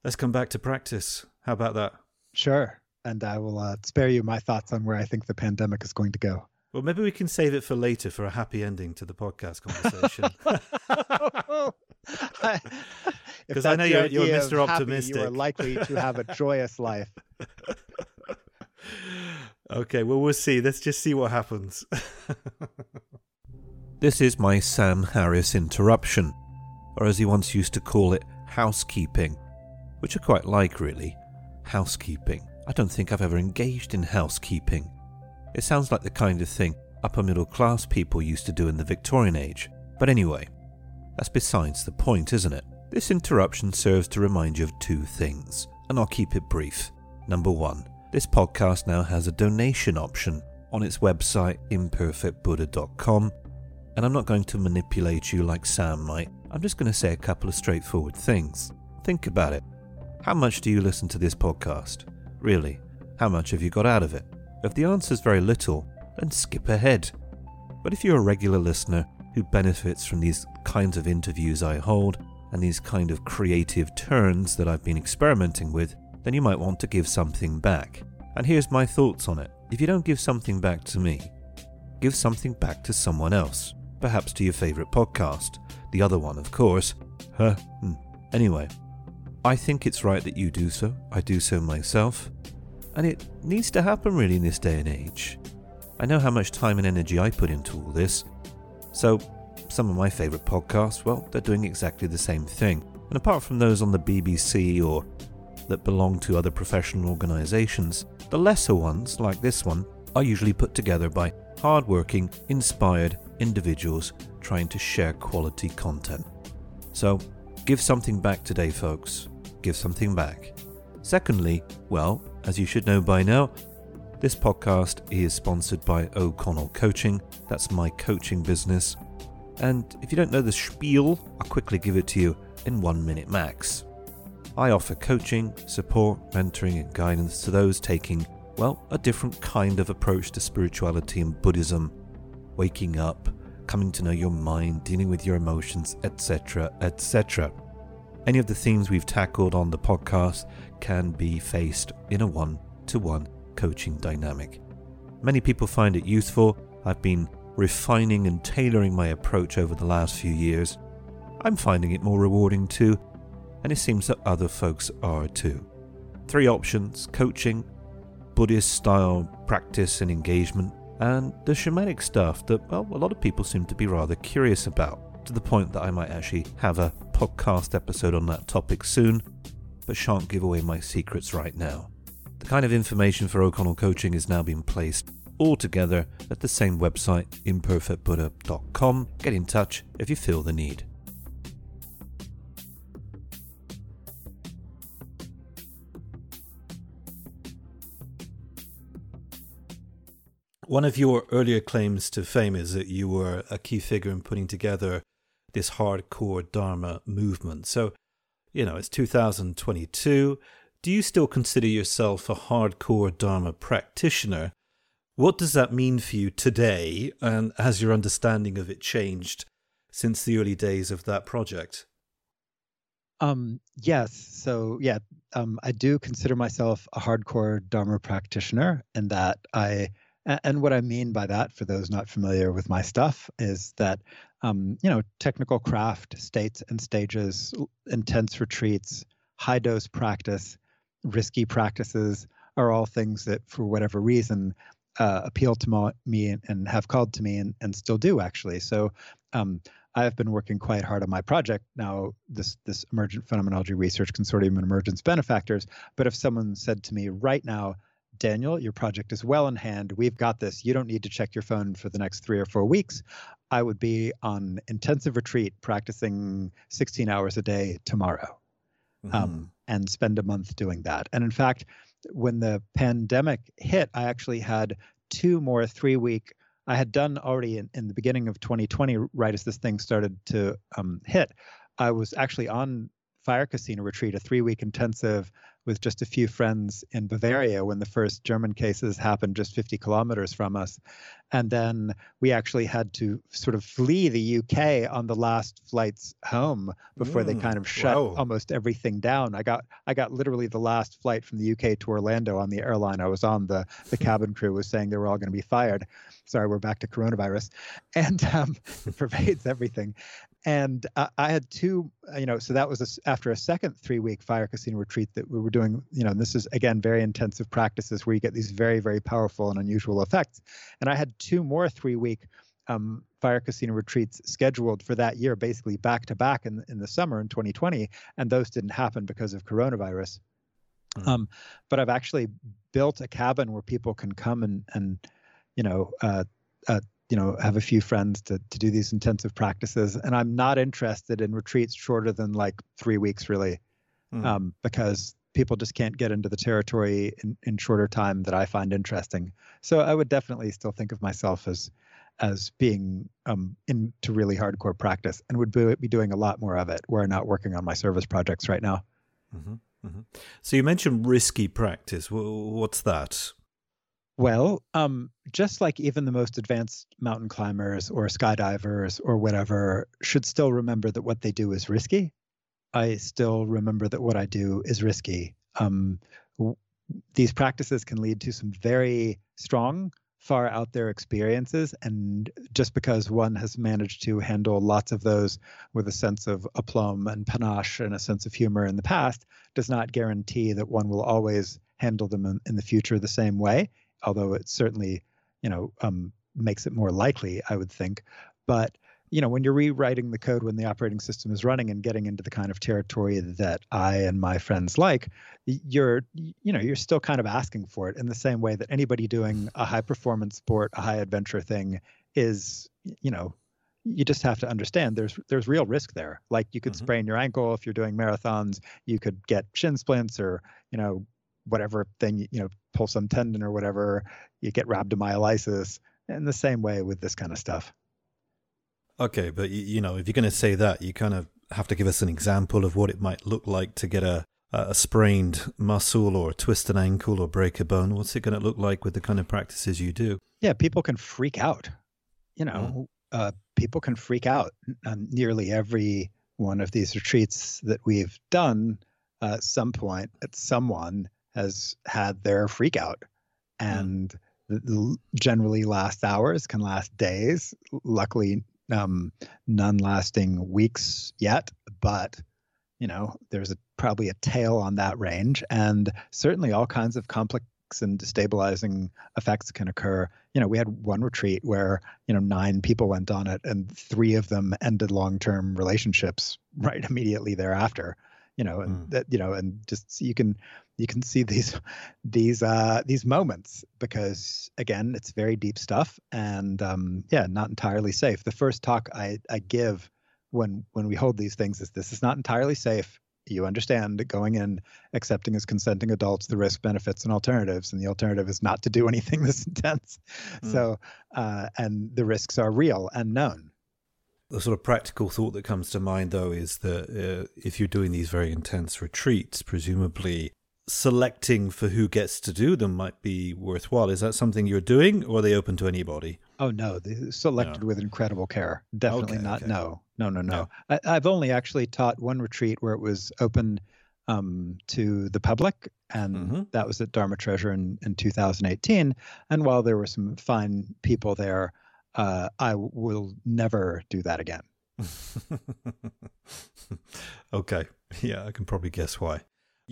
Let's come back to practice. How about that? Sure. And I will uh, spare you my thoughts on where I think the pandemic is going to go. Well, maybe we can save it for later for a happy ending to the podcast conversation. Because I know you're, you're Mr. Optimistic. Happy, you are likely to have a joyous life. okay, well, we'll see. Let's just see what happens. this is my Sam Harris interruption, or as he once used to call it, housekeeping which I quite like really. Housekeeping. I don't think I've ever engaged in housekeeping. It sounds like the kind of thing upper middle class people used to do in the Victorian age. But anyway, that's besides the point, isn't it? This interruption serves to remind you of two things, and I'll keep it brief. Number one, this podcast now has a donation option on its website, imperfectbuddha.com, and I'm not going to manipulate you like Sam might. I'm just going to say a couple of straightforward things. Think about it. How much do you listen to this podcast? Really, how much have you got out of it? If the answer is very little, then skip ahead. But if you're a regular listener who benefits from these kinds of interviews I hold and these kind of creative turns that I've been experimenting with, then you might want to give something back. And here's my thoughts on it. If you don't give something back to me, give something back to someone else. Perhaps to your favourite podcast. The other one, of course. Huh? Hmm. Anyway, I think it's right that you do so. I do so myself. And it needs to happen really in this day and age. I know how much time and energy I put into all this. So, some of my favourite podcasts, well, they're doing exactly the same thing. And apart from those on the BBC or that belong to other professional organisations, the lesser ones, like this one, are usually put together by hardworking, inspired individuals trying to share quality content. So, give something back today, folks. Give something back. Secondly, well, as you should know by now, this podcast is sponsored by O'Connell Coaching. That's my coaching business. And if you don't know the spiel, I'll quickly give it to you in one minute max. I offer coaching, support, mentoring, and guidance to those taking, well, a different kind of approach to spirituality and Buddhism. Waking up, coming to know your mind, dealing with your emotions, etc., etc. Any of the themes we've tackled on the podcast can be faced in a one to one coaching dynamic. Many people find it useful. I've been refining and tailoring my approach over the last few years. I'm finding it more rewarding too, and it seems that other folks are too. Three options coaching, Buddhist style practice and engagement, and the shamanic stuff that, well, a lot of people seem to be rather curious about, to the point that I might actually have a podcast episode on that topic soon, but shan't give away my secrets right now. The kind of information for O'Connell coaching is now being placed all together at the same website, imperfectbuddha.com. Get in touch if you feel the need. One of your earlier claims to fame is that you were a key figure in putting together this hardcore Dharma movement. So, you know, it's 2022. Do you still consider yourself a hardcore Dharma practitioner? What does that mean for you today? And has your understanding of it changed since the early days of that project? Um, yes. So, yeah, um, I do consider myself a hardcore Dharma practitioner, and that I and what I mean by that, for those not familiar with my stuff, is that um, you know technical craft, states and stages, intense retreats, high dose practice, risky practices are all things that, for whatever reason, uh, appeal to me and have called to me and, and still do actually. So um, I have been working quite hard on my project now, this this emergent phenomenology research consortium and emergence benefactors. But if someone said to me right now, Daniel, your project is well in hand. We've got this. You don't need to check your phone for the next three or four weeks. I would be on intensive retreat practicing 16 hours a day tomorrow mm-hmm. um, and spend a month doing that. And in fact, when the pandemic hit, I actually had two more three week. I had done already in, in the beginning of 2020, right as this thing started to um, hit. I was actually on Fire Kasina retreat, a three week intensive with just a few friends in Bavaria when the first German cases happened just 50 kilometers from us. And then we actually had to sort of flee the UK on the last flights home before mm, they kind of shut almost everything down. I got I got literally the last flight from the UK to Orlando on the airline I was on. The the cabin crew was saying they were all going to be fired. Sorry, we're back to coronavirus, and um, it pervades everything and uh, I had two, uh, you know, so that was a, after a second three week fire kasina retreat that we were doing, you know, and this is again very intensive practices where you get these very, very powerful and unusual effects. And I had two more three week um, fire kasina retreats scheduled for that year, basically back to back in, in the summer in 2020. And those didn't happen because of coronavirus. Mm. Um, but I've actually built a cabin where people can come and, and you know, uh, uh, you know have a few friends to to do these intensive practices and i'm not interested in retreats shorter than like three weeks really mm. um, because people just can't get into the territory in, in shorter time that i find interesting so i would definitely still think of myself as as being um, into really hardcore practice and would be, be doing a lot more of it where i'm not working on my service projects right now mm-hmm. Mm-hmm. so you mentioned risky practice what's that well, um, just like even the most advanced mountain climbers or skydivers or whatever should still remember that what they do is risky. I still remember that what I do is risky. Um, w- these practices can lead to some very strong, far out there experiences. And just because one has managed to handle lots of those with a sense of aplomb and panache and a sense of humor in the past does not guarantee that one will always handle them in, in the future the same way although it certainly, you know, um, makes it more likely, I would think. But you know, when you're rewriting the code when the operating system is running and getting into the kind of territory that I and my friends like, you're, you know, you're still kind of asking for it in the same way that anybody doing a high performance sport, a high adventure thing is, you know, you just have to understand there's there's real risk there. Like you could mm-hmm. sprain your ankle if you're doing marathons, you could get shin splints or, you know, whatever thing, you know, pull some tendon or whatever, you get rhabdomyolysis. In the same way with this kind of stuff. Okay, but you know, if you're going to say that, you kind of have to give us an example of what it might look like to get a a sprained muscle or twist an ankle or break a bone. What's it going to look like with the kind of practices you do? Yeah, people can freak out. You know, mm. uh, people can freak out. Um, nearly every one of these retreats that we've done, uh, at some point, at someone has had their freak out, mm. and mm. generally last hours can last days. Luckily, um, none lasting weeks yet, but you know, there's a, probably a tail on that range, and certainly all kinds of complex and destabilizing effects can occur. You know, we had one retreat where you know nine people went on it, and three of them ended long-term relationships right immediately thereafter. You know, and mm. that you know, and just you can you can see these these uh, these moments because again, it's very deep stuff and um, yeah, not entirely safe. The first talk I, I give when when we hold these things is this is not entirely safe. You understand going in, accepting as consenting adults the risk, benefits, and alternatives, and the alternative is not to do anything this intense. Mm. So, uh, and the risks are real and known. The sort of practical thought that comes to mind, though, is that uh, if you're doing these very intense retreats, presumably selecting for who gets to do them might be worthwhile. Is that something you're doing, or are they open to anybody? Oh no, they selected no. with incredible care. Definitely okay, not. Okay. No, no, no, no. no. I, have only actually taught one retreat where it was open um, to the public, and mm-hmm. that was at Dharma Treasure in, in 2018. And while there were some fine people there, uh, I will never do that again. okay, yeah, I can probably guess why.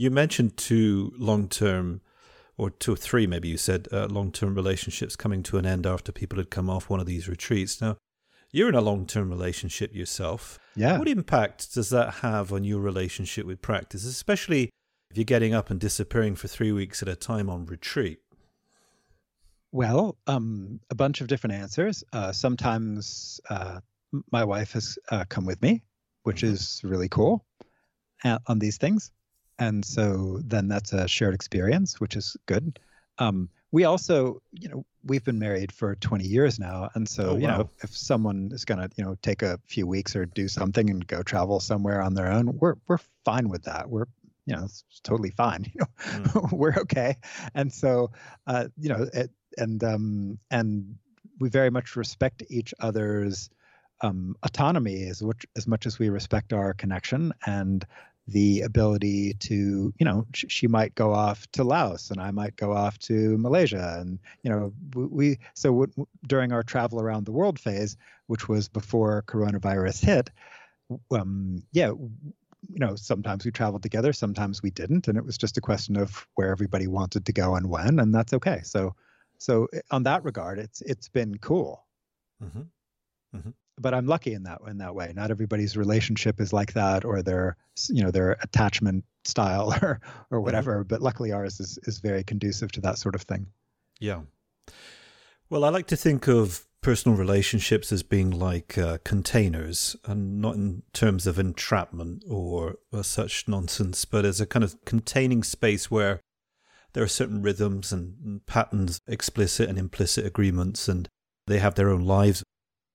You mentioned two long term, or two or three, maybe you said, uh, long term relationships coming to an end after people had come off one of these retreats. Now, you're in a long term relationship yourself. Yeah. What impact does that have on your relationship with practice, especially if you're getting up and disappearing for three weeks at a time on retreat? Well, um, a bunch of different answers. Uh, sometimes uh, my wife has uh, come with me, which mm-hmm. is really cool uh, on these things and so then that's a shared experience, which is good. Um, we also, you know, we've been married for 20 years now, and so oh, wow. you know, if someone is going to, you know, take a few weeks or do something and go travel somewhere on their own, we're we're fine with that. We're you know, it's totally fine. You know, mm. we're okay. And so, uh, you know, it, and um, and we very much respect each other's um, autonomy as much as much as we respect our connection. And the ability to, you know, sh- she might go off to Laos and I might go off to Malaysia. And, you know, we, so w- during our travel around the world phase, which was before coronavirus hit, um, yeah, you know, sometimes we traveled together, sometimes we didn't. And it was just a question of where everybody wanted to go and when, and that's okay. So, so eh, on that regard, it's, it's been cool. Mm-hmm. Mm-hmm but I'm lucky in that in that way. Not everybody's relationship is like that, or their you know their attachment style or or mm-hmm. whatever. But luckily, ours is is very conducive to that sort of thing. Yeah. Well, I like to think of personal relationships as being like uh, containers, and not in terms of entrapment or, or such nonsense, but as a kind of containing space where there are certain rhythms and patterns, explicit and implicit agreements, and they have their own lives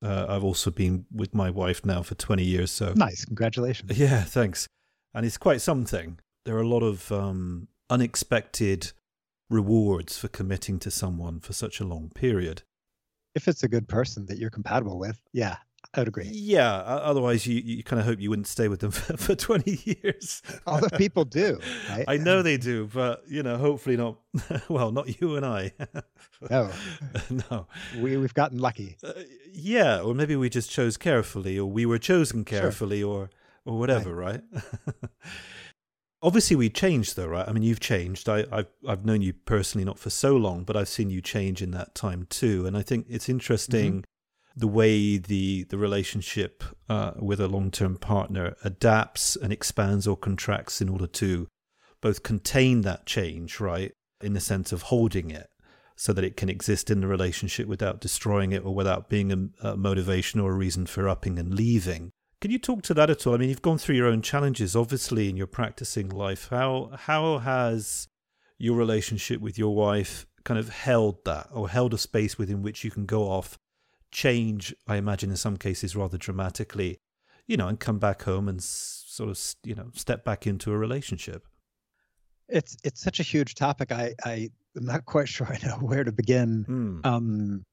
uh, I've also been with my wife now for 20 years. So nice. Congratulations. Yeah, thanks. And it's quite something. There are a lot of um, unexpected rewards for committing to someone for such a long period. If it's a good person that you're compatible with, yeah, I would agree. Yeah. Otherwise, you, you kind of hope you wouldn't stay with them for, for 20 years. Other people do. Right? I know they do, but, you know, hopefully not. Well, not you and I. no. no. We, we've gotten lucky. Uh, yeah. Or maybe we just chose carefully, or we were chosen carefully, sure. or, or whatever, right? right? Obviously, we changed, though, right? I mean, you've changed. I, I've, I've known you personally not for so long, but I've seen you change in that time too. And I think it's interesting. Mm-hmm the way the the relationship uh, with a long term partner adapts and expands or contracts in order to both contain that change, right, in the sense of holding it so that it can exist in the relationship without destroying it or without being a, a, motivation or a reason for upping and leaving. Can you talk to that at all? I mean, you've gone through your own challenges, obviously, in your practicing life. How how has your relationship with your wife kind of held that, or held a space within which you can go off, change? I imagine in some cases rather dramatically, you know, and come back home and sort of you know step back into a relationship. It's it's such a huge topic. I I am not quite sure I know where to begin. Mm. Um,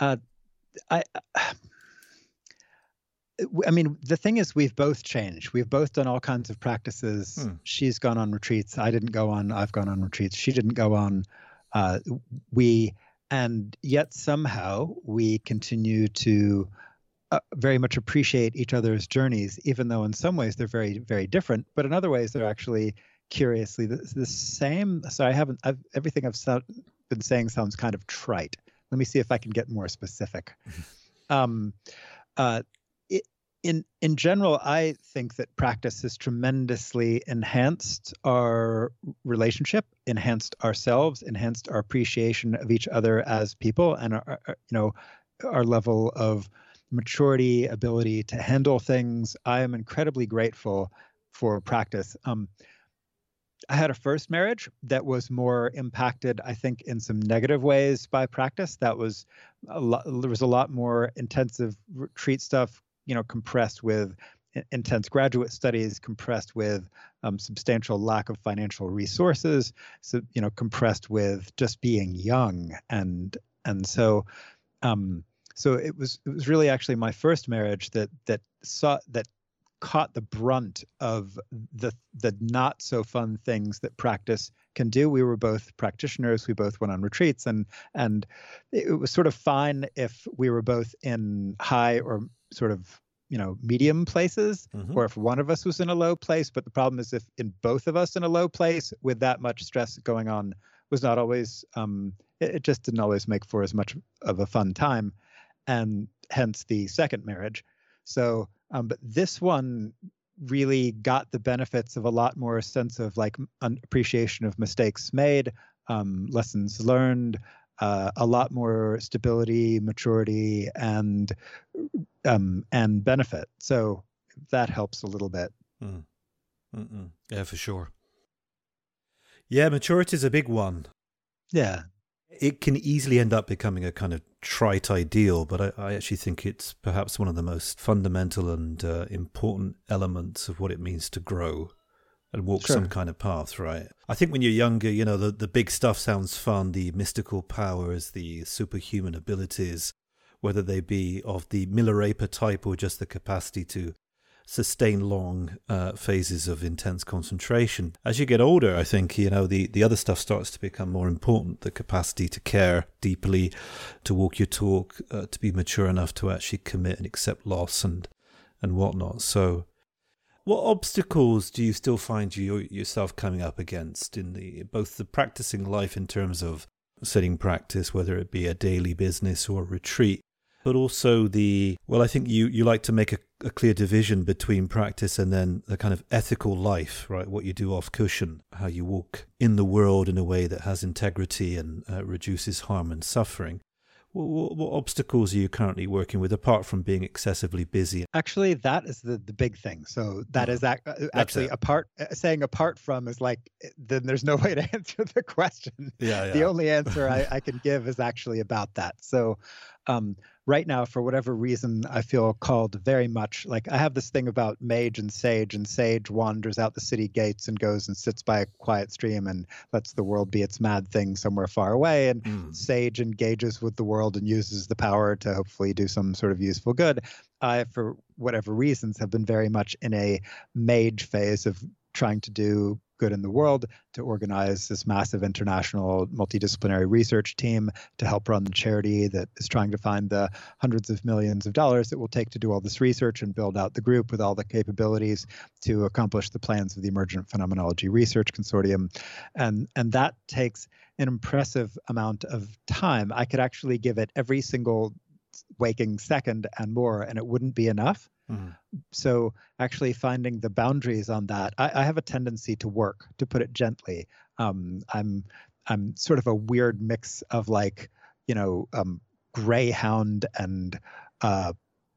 uh, I. I mean, the thing is, we've both changed. We've both done all kinds of practices. Hmm. She's gone on retreats. I didn't go on. I've gone on retreats. She didn't go on. Uh, we, and yet somehow we continue to uh, very much appreciate each other's journeys, even though in some ways they're very, very different. But in other ways, they're actually curiously the, the same. So I haven't, I've, everything I've so, been saying sounds kind of trite. Let me see if I can get more specific. um, uh, in in general, I think that practice has tremendously enhanced our relationship, enhanced ourselves, enhanced our appreciation of each other as people, and our, our you know our level of maturity, ability to handle things. I am incredibly grateful for practice. Um, I had a first marriage that was more impacted, I think, in some negative ways by practice. That was a lot, there was a lot more intensive retreat stuff, you know, compressed with intense graduate studies, compressed with um, substantial lack of financial resources, so you know, compressed with just being young, and and so. Um, so it was it was really actually my first marriage that that saw that caught the brunt of the the not so fun things that practice can do. We were both practitioners. We both went on retreats, and and it was sort of fine if we were both in high or sort of you know medium places, mm-hmm. or if one of us was in a low place. But the problem is if in both of us in a low place with that much stress going on was not always um, it, it just didn't always make for as much of a fun time, and hence the second marriage. So um, but this one really got the benefits of a lot more sense of like appreciation of mistakes made, um, lessons learned, uh, a lot more stability, maturity, and um, and benefit. So that helps a little bit. Mm. Yeah, for sure. Yeah, maturity is a big one. Yeah, it can easily end up becoming a kind of trite ideal, but I, I actually think it's perhaps one of the most fundamental and uh, important elements of what it means to grow and walk sure. some kind of path, right? I think when you're younger, you know, the, the big stuff sounds fun, the mystical powers, the superhuman abilities, whether they be of the Milarepa type or just the capacity to sustain long uh, phases of intense concentration. As you get older, I think, you know, the, the other stuff starts to become more important the capacity to care deeply, to walk your talk, uh, to be mature enough to actually commit and accept loss and, and whatnot. So, what obstacles do you still find you yourself coming up against in the both the practicing life in terms of setting practice, whether it be a daily business or a retreat, but also the well i think you you like to make a, a, clear division between practice and then the kind of ethical life right what you do off cushion how you walk in the world in a way that has integrity and uh, reduces harm and suffering what, what, obstacles are you currently working with apart from being excessively busy? Actually, that is the, the big thing. So that is ac- uh, actually apart uh, saying apart from is like eh, then there's no way to answer the question. Yeah, yeah. The only answer I, I can give is actually about that. So um, right now, for whatever reason, I feel called very much like I have this thing about mage and sage, and sage wanders out the city gates and goes and sits by a quiet stream and lets the world be its mad thing somewhere far away. And mm. sage engages with the world and uses the power to hopefully do some sort of useful good. I, for whatever reasons, have been very much in a mage phase of trying to do good in the world to organize this massive international multidisciplinary research team to help run the charity that is trying to find the hundreds of millions of dollars it will take to do all this research and build out the group with all the capabilities to accomplish the plans of the emergent phenomenology research consortium and and that takes an impressive amount of time i could actually give it every single waking second and more, and it wouldn't be enough. Mm-hmm. So actually finding the boundaries on that, I, I, have a tendency to work, to put it gently. Um, I'm I'm sort of a weird mix of like, you know, um, greyhound and uh,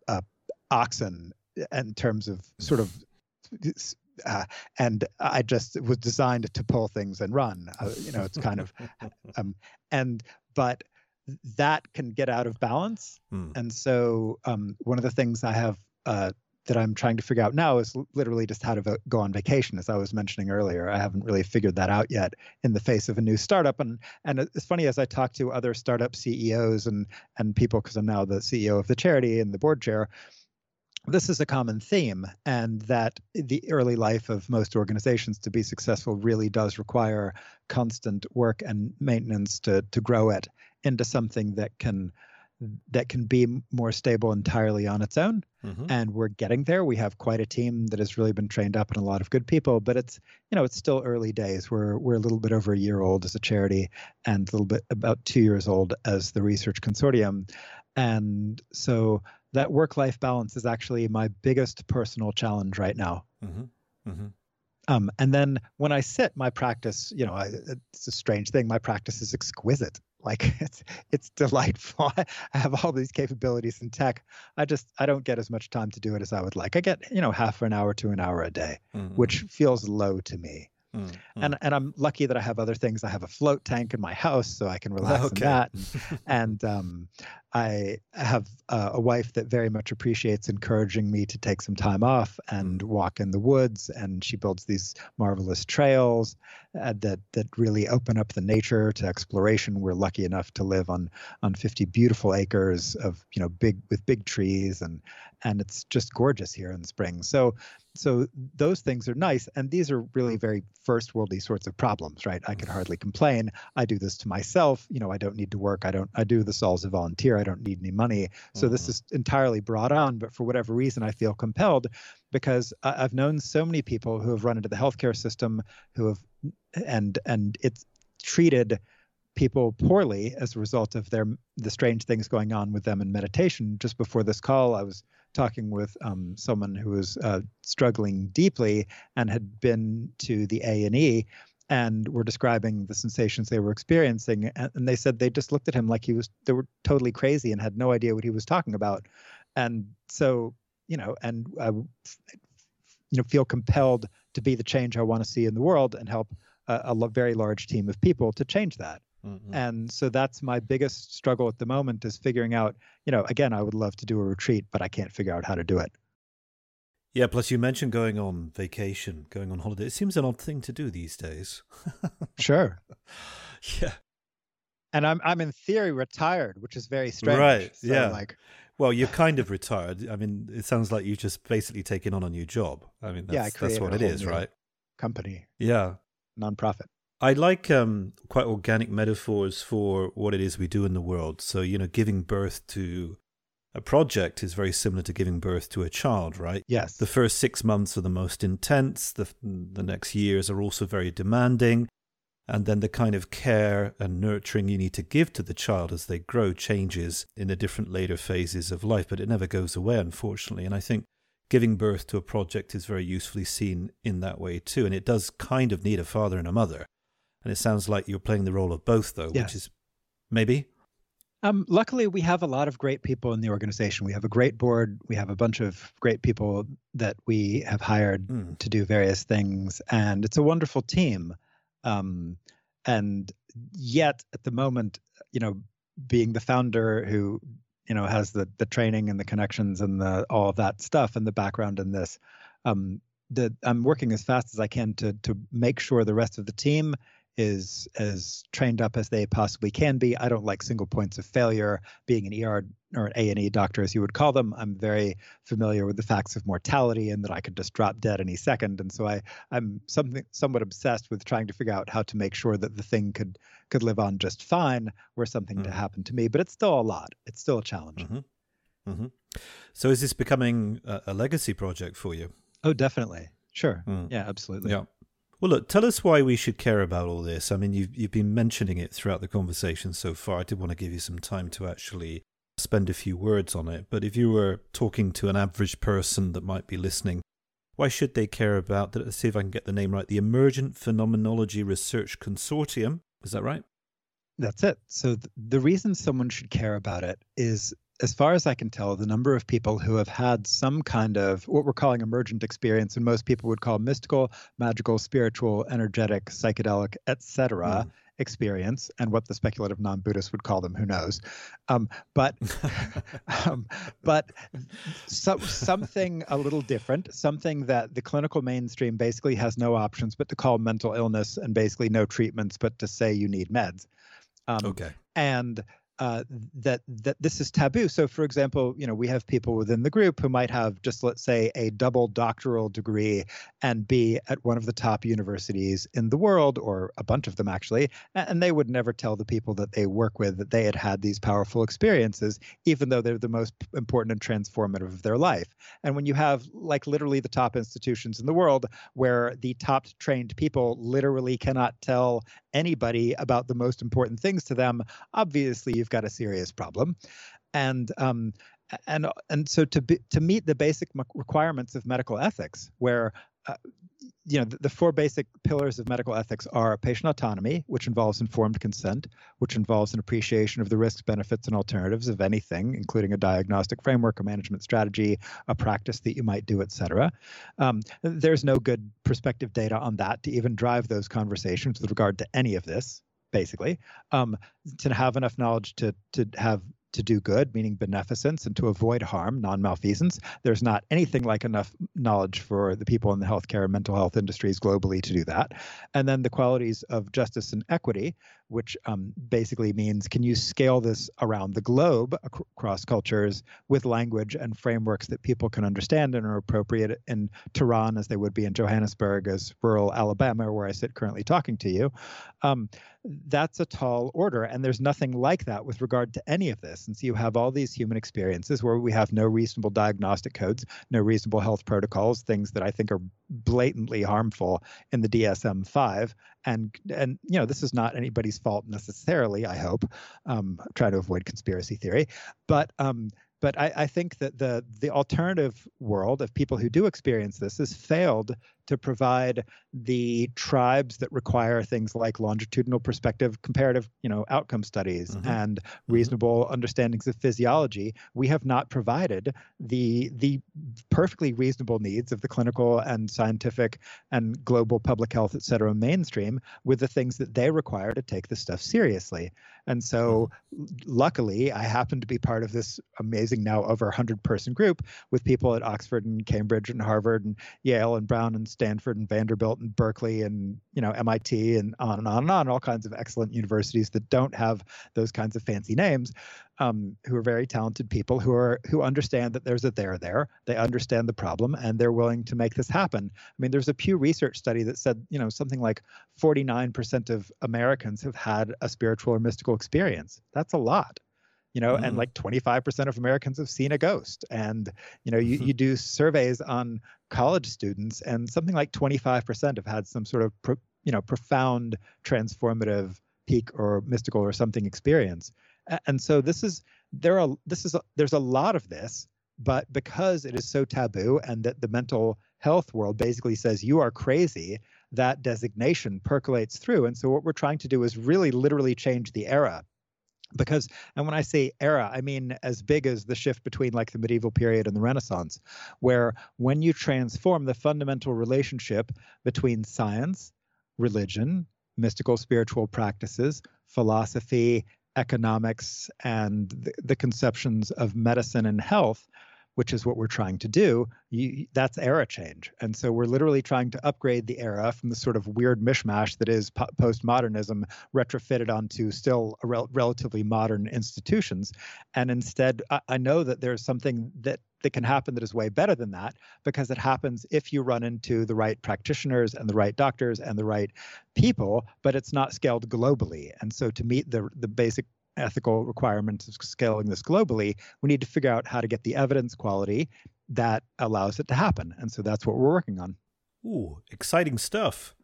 uh, oxen in terms of sort of uh, and I just was designed to pull things and run. Uh, you know, it's kind of, um, and but that can get out of balance. Hmm. And so um, one of the things I have uh, that I'm trying to figure out now is literally just how to go on vacation, as I was mentioning earlier. I haven't really figured that out yet in the face of a new startup. And and it's funny as I talk to other startup CEOs and and people, because I'm now the CEO of the charity and the board chair this is a common theme, and that the early life of most organizations to be successful really does require constant work and maintenance to to grow it into something that can that can be more stable entirely on its own. Mm-hmm. And we're getting there. We have quite a team that has really been trained up and a lot of good people, but it's you know it's still early days. We're we're a little bit over a year old as a charity, and a little bit about two years old as the research consortium. And so that work life balance is actually my biggest personal challenge right now. Mm-hmm. Mm-hmm. Um, and then when I sit, my practice, you know, I, it's a strange thing. My practice is exquisite. Like it's it's delightful. I have all these capabilities in tech. I just I don't get as much time to do it as I would like. I get you know half an hour to an hour a day, mm-hmm. which feels low to me. Mm-hmm. And and I'm lucky that I have other things. I have a float tank in my house, so I can relax okay. in that. And, and um, I have uh, a wife that very much appreciates encouraging me to take some time off and mm. walk in the woods. And she builds these marvelous trails uh, that that really open up the nature to exploration. We're lucky enough to live on on 50 beautiful acres of you know big with big trees and and it's just gorgeous here in spring. So so those things are nice and these are really very first worldly sorts of problems right? I could hardly complain. I do this to myself you know i don't need to work. I don't i do this all as a volunteer. I don't need any money. So mm-hmm. this is entirely brought on but for whatever reason i feel compelled because i've known so many people who have run into the healthcare system who have and and it's treated people poorly as a result of their the strange things going on with them in meditation. Just before this call i was talking with um, someone who was uh, struggling deeply and had been to the A and E and were describing the sensations they were experiencing and they said they just looked at him like he was they were totally crazy and had no idea what he was talking about. And so you know and I, you know feel compelled to be the change I want to see in the world and help a, a very large team of people to change that Mm-hmm. And so that's my biggest struggle at the moment is figuring out, you know, again, I would love to do a retreat, but I can't figure out how to do it. Yeah, plus you mentioned going on vacation, going on holiday. It seems an odd thing to do these days. sure. Yeah. And I'm I'm in theory retired, which is very strange. Right. So yeah. Like well, you're kind of retired. I mean, it sounds like you've just basically taken on a new job. I mean, that's, yeah, I that's what it is, right? Company. Yeah. Nonprofit. I like um, quite organic metaphors for what it is we do in the world. So, you know, giving birth to a project is very similar to giving birth to a child, right? Yes. The first six months are the most intense. The, the next years are also very demanding. And then the kind of care and nurturing you need to give to the child as they grow changes in the different later phases of life, but it never goes away, unfortunately. And I think giving birth to a project is very usefully seen in that way too. And it does kind of need a father and a mother. And it sounds like you're playing the role of both, though, yes. which is maybe. Um, luckily, we have a lot of great people in the organization. We have a great board. We have a bunch of great people that we have hired mm. to do various things, and it's a wonderful team. Um, and yet, at the moment, you know, being the founder who you know has the the training and the connections and the all of that stuff and the background in this, um, I'm working as fast as I can to to make sure the rest of the team is as trained up as they possibly can be. I don't like single points of failure. Being an ER or an A and E doctor, as you would call them, I'm very familiar with the facts of mortality and that I could just drop dead any second. And so I, I'm something somewhat obsessed with trying to figure out how to make sure that the thing could could live on just fine were something mm-hmm. to happen to me. But it's still a lot. It's still a challenge. Mm-hmm. Mm-hmm. So is this becoming a, a, legacy project for you? Oh, definitely. Sure. Mm. Yeah, absolutely. Yeah. Well, look, tell us why we should care about all this. I mean, you've, you've been mentioning it throughout the conversation so far. I did want to give you some time to actually spend a few words on it, but if you were talking to an average person that might be listening, why should they care about, let's see if I can get the name right, the Emergent Phenomenology Research Consortium? Is that right? That's it. So th- the reason someone should care about it is as far as I can tell, the number of people who have had some kind of what we're calling emergent experience, and most people would call mystical, magical, spiritual, energetic, psychedelic, etc., mm. experience, and what the speculative non-Buddhists would call them, who knows? Um, but um, but so, something a little different, something that the clinical mainstream basically has no options but to call mental illness, and basically no treatments but to say you need meds. Um, okay. And uh, that that this is taboo. So, for example, you know, we have people within the group who might have just let's say a double doctoral degree and be at one of the top universities in the world, or a bunch of them actually, and they would never tell the people that they work with that they had had these powerful experiences, even though they're the most important and transformative of their life. And when you have like literally the top institutions in the world, where the top trained people literally cannot tell anybody about the most important things to them, obviously you've got a serious problem. And um, and and so to be, to meet the basic requirements of medical ethics, where uh, you know the, the, four basic pillars of medical ethics are patient autonomy, which involves informed consent, which involves an appreciation of the risks, benefits, and alternatives of anything, including a diagnostic framework, a management strategy, a practice that you might do, etc. Um, there's no good prospective data on that to even drive those conversations with regard to any of this basically um, to have enough knowledge to to have to do good, meaning beneficence, and to avoid harm, non malfeasance. There's not anything like enough knowledge for the people in the healthcare and mental health industries globally to do that. And then the qualities of justice and equity, which um, basically means can you scale this around the globe ac- across cultures with language and frameworks that people can understand and are appropriate in Tehran as they would be in Johannesburg, as rural Alabama, where I sit currently talking to you. Um, that's a tall order. And there's nothing like that with regard to any of this. And so you have all these human experiences where we have no reasonable diagnostic codes, no reasonable health protocols, things that I think are blatantly harmful in the DSM 5. And, and you know, this is not anybody's fault necessarily, I hope. Um, try to avoid conspiracy theory. But um, but I, I, think that the the alternative world of people who do experience this has failed to provide the tribes that require things like longitudinal perspective comparative you know outcome studies mm-hmm. and mm-hmm. reasonable mm-hmm. understandings of physiology we have not provided the the perfectly reasonable needs of the clinical and scientific and global public health et cetera mainstream with the things that they require to take this stuff seriously and so mm-hmm. luckily i happen to be part of this amazing now over 100 person group with people at oxford and cambridge and harvard and yale and brown and Stanford and Vanderbilt and Berkeley and you know MIT and on and on and on, all kinds of excellent universities that don't have those kinds of fancy names, um, who are very talented people who are who understand that there's a there there. They understand the problem and they're willing to make this happen. I mean, there's a Pew Research study that said you know something like 49% of Americans have had a spiritual or mystical experience. That's a lot you know, mm. and like 25% of Americans have seen a ghost. And, you know, you, mm-hmm. you do surveys on college students, and something like 25% have had some sort of, pro, you know, profound transformative peak or mystical or something experience. And so this is, there are, this is, there's a lot of this, but because it is so taboo and that the mental health world basically says you are crazy, that designation percolates through. And so what we're trying to do is really literally change the era because and when i say era i mean as big as the shift between like the medieval period and the renaissance where when you transform the fundamental relationship between science religion mystical spiritual practices philosophy economics and the, the conceptions of medicine and health which is what we're trying to do, you, that's era change. And so we're literally trying to upgrade the era from the sort of weird mishmash that is po- postmodernism retrofitted onto still rel- relatively modern institutions. And instead, I, I know that there's something that that can happen that is way better than that because it happens if you run into the right practitioners and the right doctors and the right people but it's not scaled globally and so to meet the the basic ethical requirements of scaling this globally, we need to figure out how to get the evidence quality that allows it to happen. And so that's what we're working on. Ooh, exciting stuff.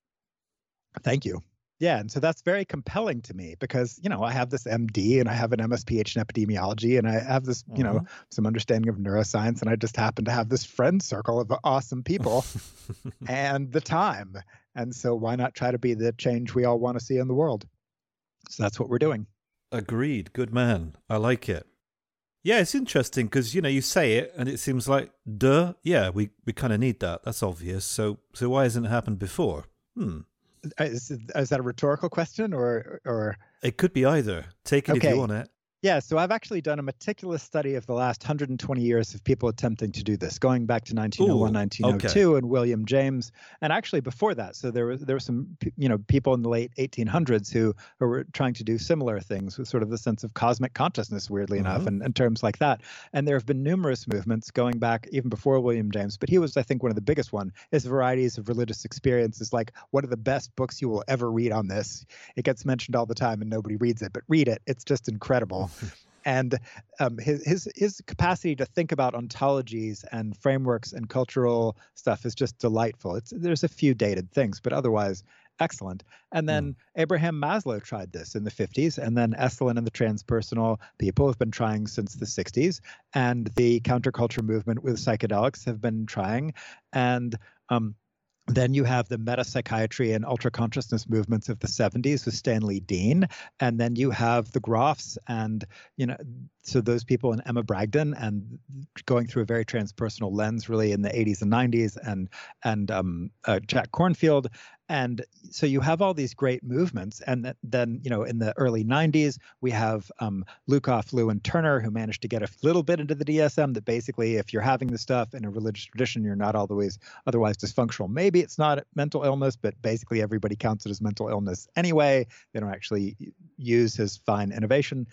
Thank you. Yeah, and so that's very compelling to me because you know I have this MD and I have an MSPH in epidemiology and I have this mm-hmm. you know mm-hmm. some understanding of neuroscience and I just happen to have this friend circle of awesome people and the time, and so why not try to be the change we all want to see in the world? So that's what we're doing. Agreed. Good man. I like it. Yeah, it's interesting because you know you say it and it seems like duh. Yeah, we we kind of need that. That's obvious. So so why hasn't it happened before? Hmm. Is, is that a rhetorical question or or? It could be either. Take it okay. if you want it. Yeah, so I've actually done a meticulous study of the last 120 years of people attempting to do this, going back to 1901, Ooh, 1902, okay. and William James, and actually before that. So there was there were some you know people in the late 1800s who, who were trying to do similar things with sort of the sense of cosmic consciousness, weirdly mm-hmm. enough, and, and terms like that. And there have been numerous movements going back even before William James, but he was I think one of the biggest one. His varieties of religious experiences, like one of the best books you will ever read on this. It gets mentioned all the time and nobody reads it, but read it. It's just incredible. and um, his, his his capacity to think about ontologies and frameworks and cultural stuff is just delightful. It's there's a few dated things, but otherwise excellent. And then mm. Abraham Maslow tried this in the 50s, and then Esalen and the transpersonal people have been trying since the 60s, and the counterculture movement with psychedelics have been trying, and um, then you have the meta psychiatry and ultra consciousness movements of the 70s with Stanley Dean. And then you have the Grofs and, you know, so those people and Emma Bragdon and going through a very transpersonal lens really in the 80s and 90s and and um, uh, Jack Kornfield and so you have all these great movements and then you know in the early 90s we have um, lukoff lu and turner who managed to get a little bit into the dsm that basically if you're having the stuff in a religious tradition you're not always otherwise dysfunctional. Maybe it's not mental illness but basically everybody counts it as mental illness anyway. They don't actually use his fine innovation.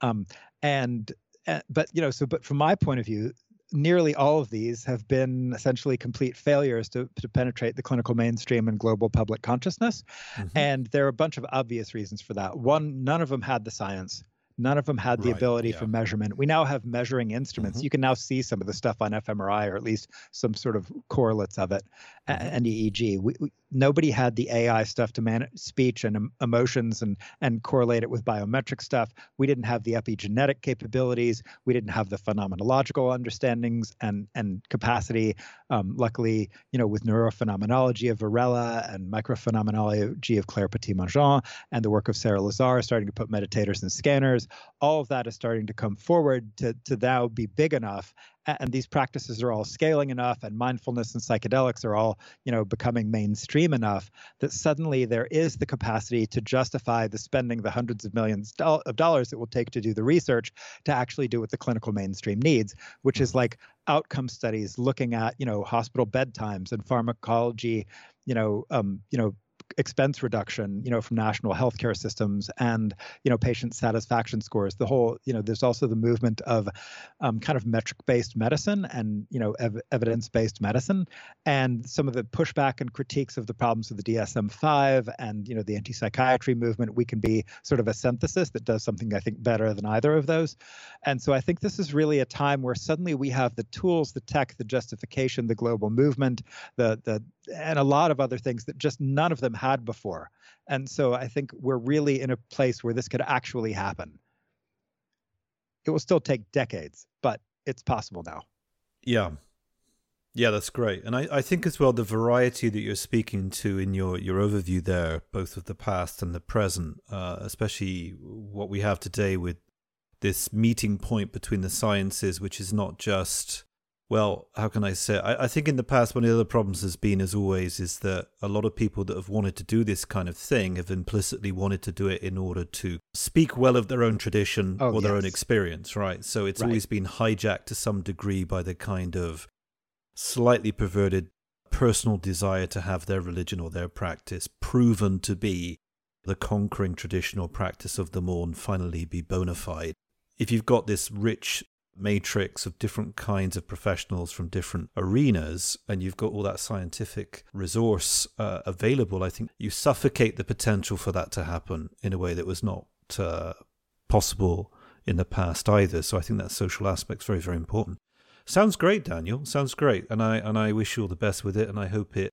Um, and uh, but you know so but from my point of view nearly all of these have been essentially complete failures to, to penetrate the clinical mainstream and global public consciousness. Mm-hmm. And there are a bunch of obvious reasons for that. One, none of them had the science. None of them had the right, ability yeah. for measurement. We now have measuring instruments. Mm-hmm. You can now see some of the stuff on fMRI or at least some sort of correlates of it mm-hmm. and EEG. We, we, nobody had the AI stuff to manage speech and emotions and and correlate it with biometric stuff. We didn't have the epigenetic capabilities. We didn't have the phenomenological understandings and and capacity. Um, luckily, you know, with neurophenomenology of Varela and microphenomenology of Claire Petitmengin and the work of Sarah Lazar starting to put meditators in scanners, all of that is starting to come forward to to now be big enough and these practices are all scaling enough and mindfulness and psychedelics are all you know becoming mainstream enough that suddenly there is the capacity to justify the spending the hundreds of millions of dollars it will take to do the research to actually do what the clinical mainstream needs which is mm-hmm. like outcome studies looking at you know hospital bed times and pharmacology you know um, you know expense reduction, you know, from national healthcare systems and, you know, patient satisfaction scores. The whole, you know, there's also the movement of um, kind of metric-based medicine and, you know, ev- evidence-based medicine, and some of the pushback and critiques of the problems of the DSM-5 and, you know, the anti-psychiatry movement. We can be sort of a synthesis that does something I think better than either of those. And so I think this is really a time where suddenly we have the tools, the tech, the justification, the global movement, the the and a lot of other things that just none of them had before. And so I think we're really in a place where this could actually happen. It will still take decades, but it's possible now. Yeah. Yeah, that's great. And I, I think as well the variety that you're speaking to in your, your overview there, both of the past and the present, uh, especially what we have today with this meeting point between the sciences, which is not just well, how can I say? I, I, think in the past, one of the other problems has been, as always, is that a lot of people that have wanted to do this kind of thing have implicitly wanted to do it in order to speak well of their own tradition oh, or their yes. own experience, right? So it's right. always been hijacked to some degree by the kind of slightly perverted personal desire to have their religion or their practice proven to be the conquering traditional practice of them all and finally be bona fide. If you've got this rich matrix of different kinds of professionals from different arenas and you've got all that scientific resource uh, available, I think you suffocate the potential for that to happen in a way that was not uh, possible in the past either. So I think that social aspect is very, very important. Sounds great, Daniel. Sounds great, and I and I wish you all the best with it, and I hope it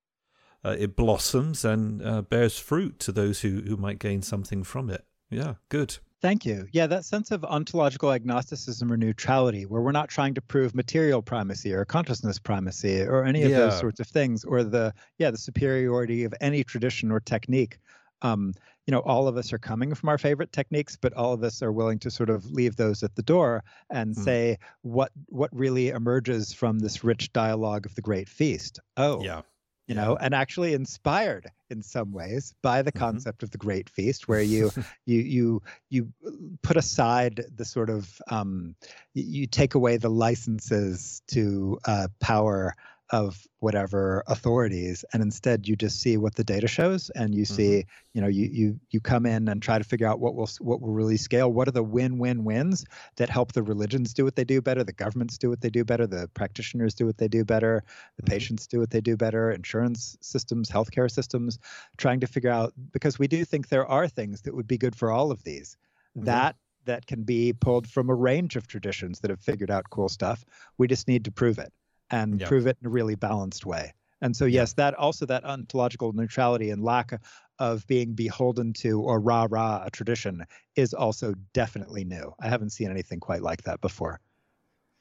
uh, it blossoms and uh, bears fruit to those who, who might gain something from it. Yeah, good. Thank you. Yeah, that sense of ontological agnosticism or neutrality, where we're not trying to prove material primacy or consciousness primacy or any of yeah. those sorts of things, or the yeah the superiority of any tradition or technique. Um, you know, all of us are coming from our favorite techniques, but all of us are willing to sort of leave those at the door and mm. say what what really emerges from this rich dialogue of the Great Feast. Oh, yeah you know and actually inspired in some ways by the mm-hmm. concept mm-hmm. of the great feast where you you you you put aside the sort of um, you take away the licenses to uh, power of whatever authorities and instead you just see what the data shows and you see mm-hmm. you know you you you come in and try to figure out what will what will really scale what are the win-win-wins that help the religions do what they do better the governments do what they do better the practitioners do what they do better the mm-hmm. patients do what they do better insurance systems healthcare systems trying to figure out because we do think there are things that would be good for all of these mm-hmm. that that can be pulled from a range of traditions that have figured out cool stuff we just need to prove it and yep. prove it in a really balanced way. And so, yes, that also that ontological neutrality and lack of being beholden to or rah rah a tradition is also definitely new. I haven't seen anything quite like that before.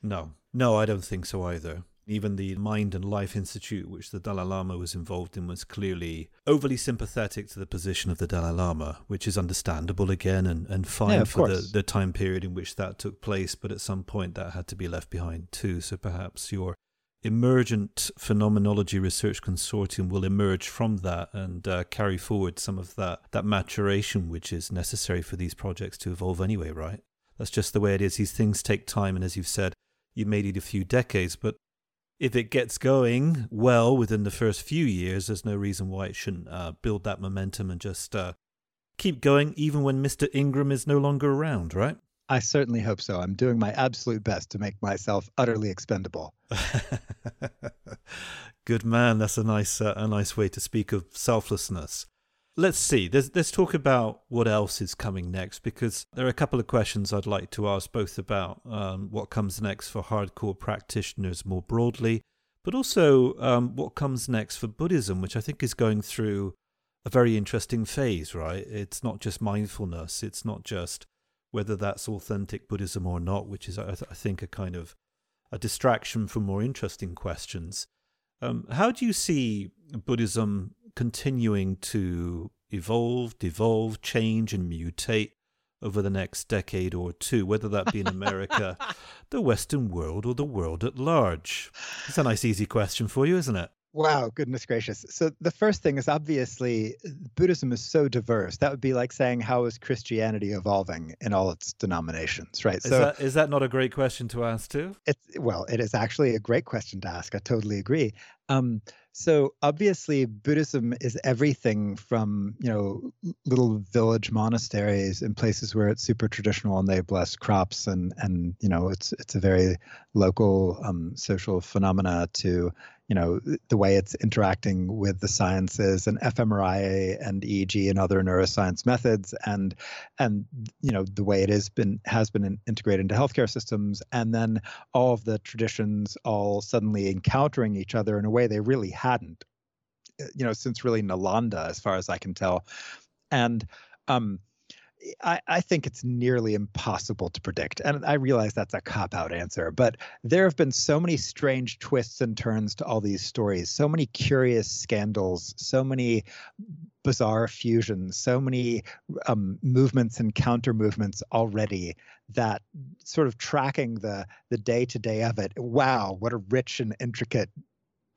No, no, I don't think so either. Even the Mind and Life Institute, which the Dalai Lama was involved in, was clearly overly sympathetic to the position of the Dalai Lama, which is understandable again and, and fine yeah, for the, the time period in which that took place. But at some point, that had to be left behind too. So perhaps your emergent phenomenology research consortium will emerge from that and uh, carry forward some of that that maturation which is necessary for these projects to evolve anyway right? That's just the way it is. These things take time and as you've said you may need a few decades but if it gets going well within the first few years there's no reason why it shouldn't uh, build that momentum and just uh, keep going even when mr ingram is no longer around right I certainly hope so. I'm doing my absolute best to make myself utterly expendable. Good man. That's a nice, uh, a nice way to speak of selflessness. Let's see. Let's, let's talk about what else is coming next because there are a couple of questions I'd like to ask, both about um, what comes next for hardcore practitioners more broadly, but also um, what comes next for Buddhism, which I think is going through a very interesting phase. Right? It's not just mindfulness. It's not just whether that's authentic Buddhism or not, which is, I, th- I think, a kind of a distraction from more interesting questions. Um, how do you see Buddhism continuing to evolve, devolve, change, and mutate over the next decade or two, whether that be in America, the Western world, or the world at large? It's a nice, easy question for you, isn't it? Wow, goodness gracious. So the first thing is obviously Buddhism is so diverse. That would be like saying how is Christianity evolving in all its denominations, right? Is so that, is that not a great question to ask too? It's well, it is actually a great question to ask. I totally agree. Um, so obviously, Buddhism is everything from you know little village monasteries in places where it's super traditional and they bless crops and and you know it's it's a very local um, social phenomena to you know the way it's interacting with the sciences and fMRI and EEG and other neuroscience methods and and you know the way it has been has been integrated into healthcare systems. And then all of the traditions all suddenly encountering each other in a way they really hadn't you know since really Nalanda as far as I can tell. And um I, I, think it's nearly impossible to predict. And I realize that's a cop out answer, but there have been so many strange twists and turns to all these stories, so many curious scandals, so many bizarre fusions, so many um, movements and counter movements already that sort of tracking the the day to day of it. Wow, what a rich and intricate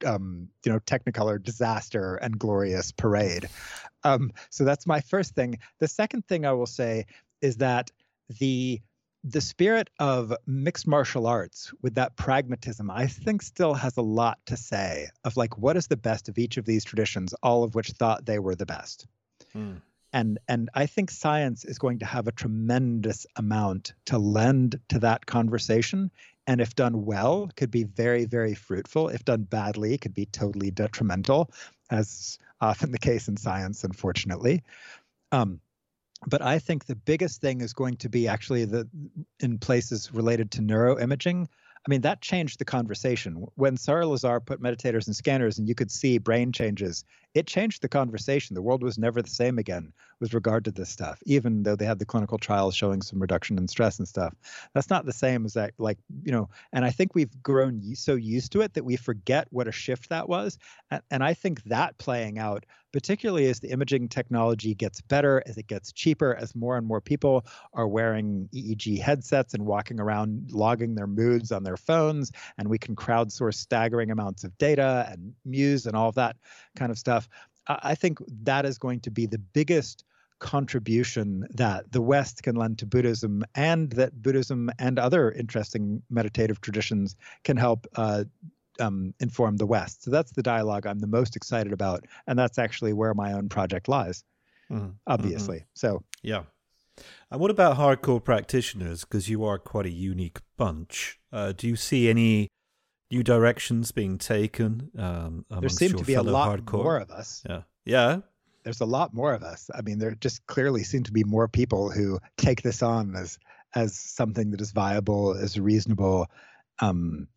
um, you know, Technicolor disaster and glorious parade. Um, so that's my first thing. The second thing I will say is that the the spirit of mixed martial arts with that pragmatism, I think, still has a lot to say of like what is the best of each of these traditions, all of which thought they were the best. Mm. And and I think science is going to have a tremendous amount to lend to that conversation and if done well could be very very fruitful. If done badly could be totally detrimental as often the case in science unfortunately. Um, but i think the biggest thing is going to be actually the in places related to neuroimaging. I mean, that changed the conversation. When Sara Lazar put meditators and scanners and you could see brain changes it changed the conversation. The world was never the same again with regard to this stuff, even though they had the clinical trials showing some reduction in stress and stuff. That's not the same as that, like, you know, and I think we've grown so used to it that we forget what a shift that was. And, and I think that playing out, particularly as the imaging technology gets better, as it gets cheaper, as more and more people are wearing EEG headsets and walking around logging their moods on their phones, and we can crowdsource staggering amounts of data and Muse and all of that kind of stuff. I think that is going to be the biggest contribution that the West can lend to Buddhism, and that Buddhism and other interesting meditative traditions can help uh, um, inform the West. So that's the dialogue I'm the most excited about, and that's actually where my own project lies. Mm-hmm. Obviously, mm-hmm. so yeah. And what about hardcore practitioners? Because you are quite a unique bunch. Uh, do you see any new directions being taken? Um, there seem to be a lot hardcore? more of us. Yeah, yeah there's a lot more of us. I mean, there just clearly seem to be more people who take this on as as something that is viable, as reasonable. Um,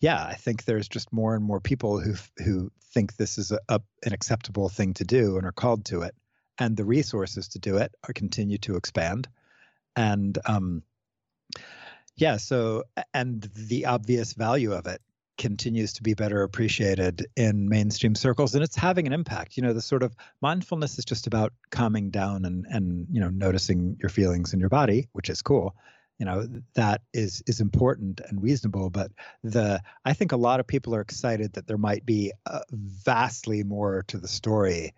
yeah, I think there's just more and more people who who think this is a, a, an acceptable thing to do and are called to it, and the resources to do it are continue to expand, and um, yeah, so and the obvious value of it continues to be better appreciated in mainstream circles and it's having an impact. You know the sort of mindfulness is just about calming down and and you know noticing your feelings in your body which is cool. You know that is is important and reasonable but the i think a lot of people are excited that there might be uh, vastly more to the story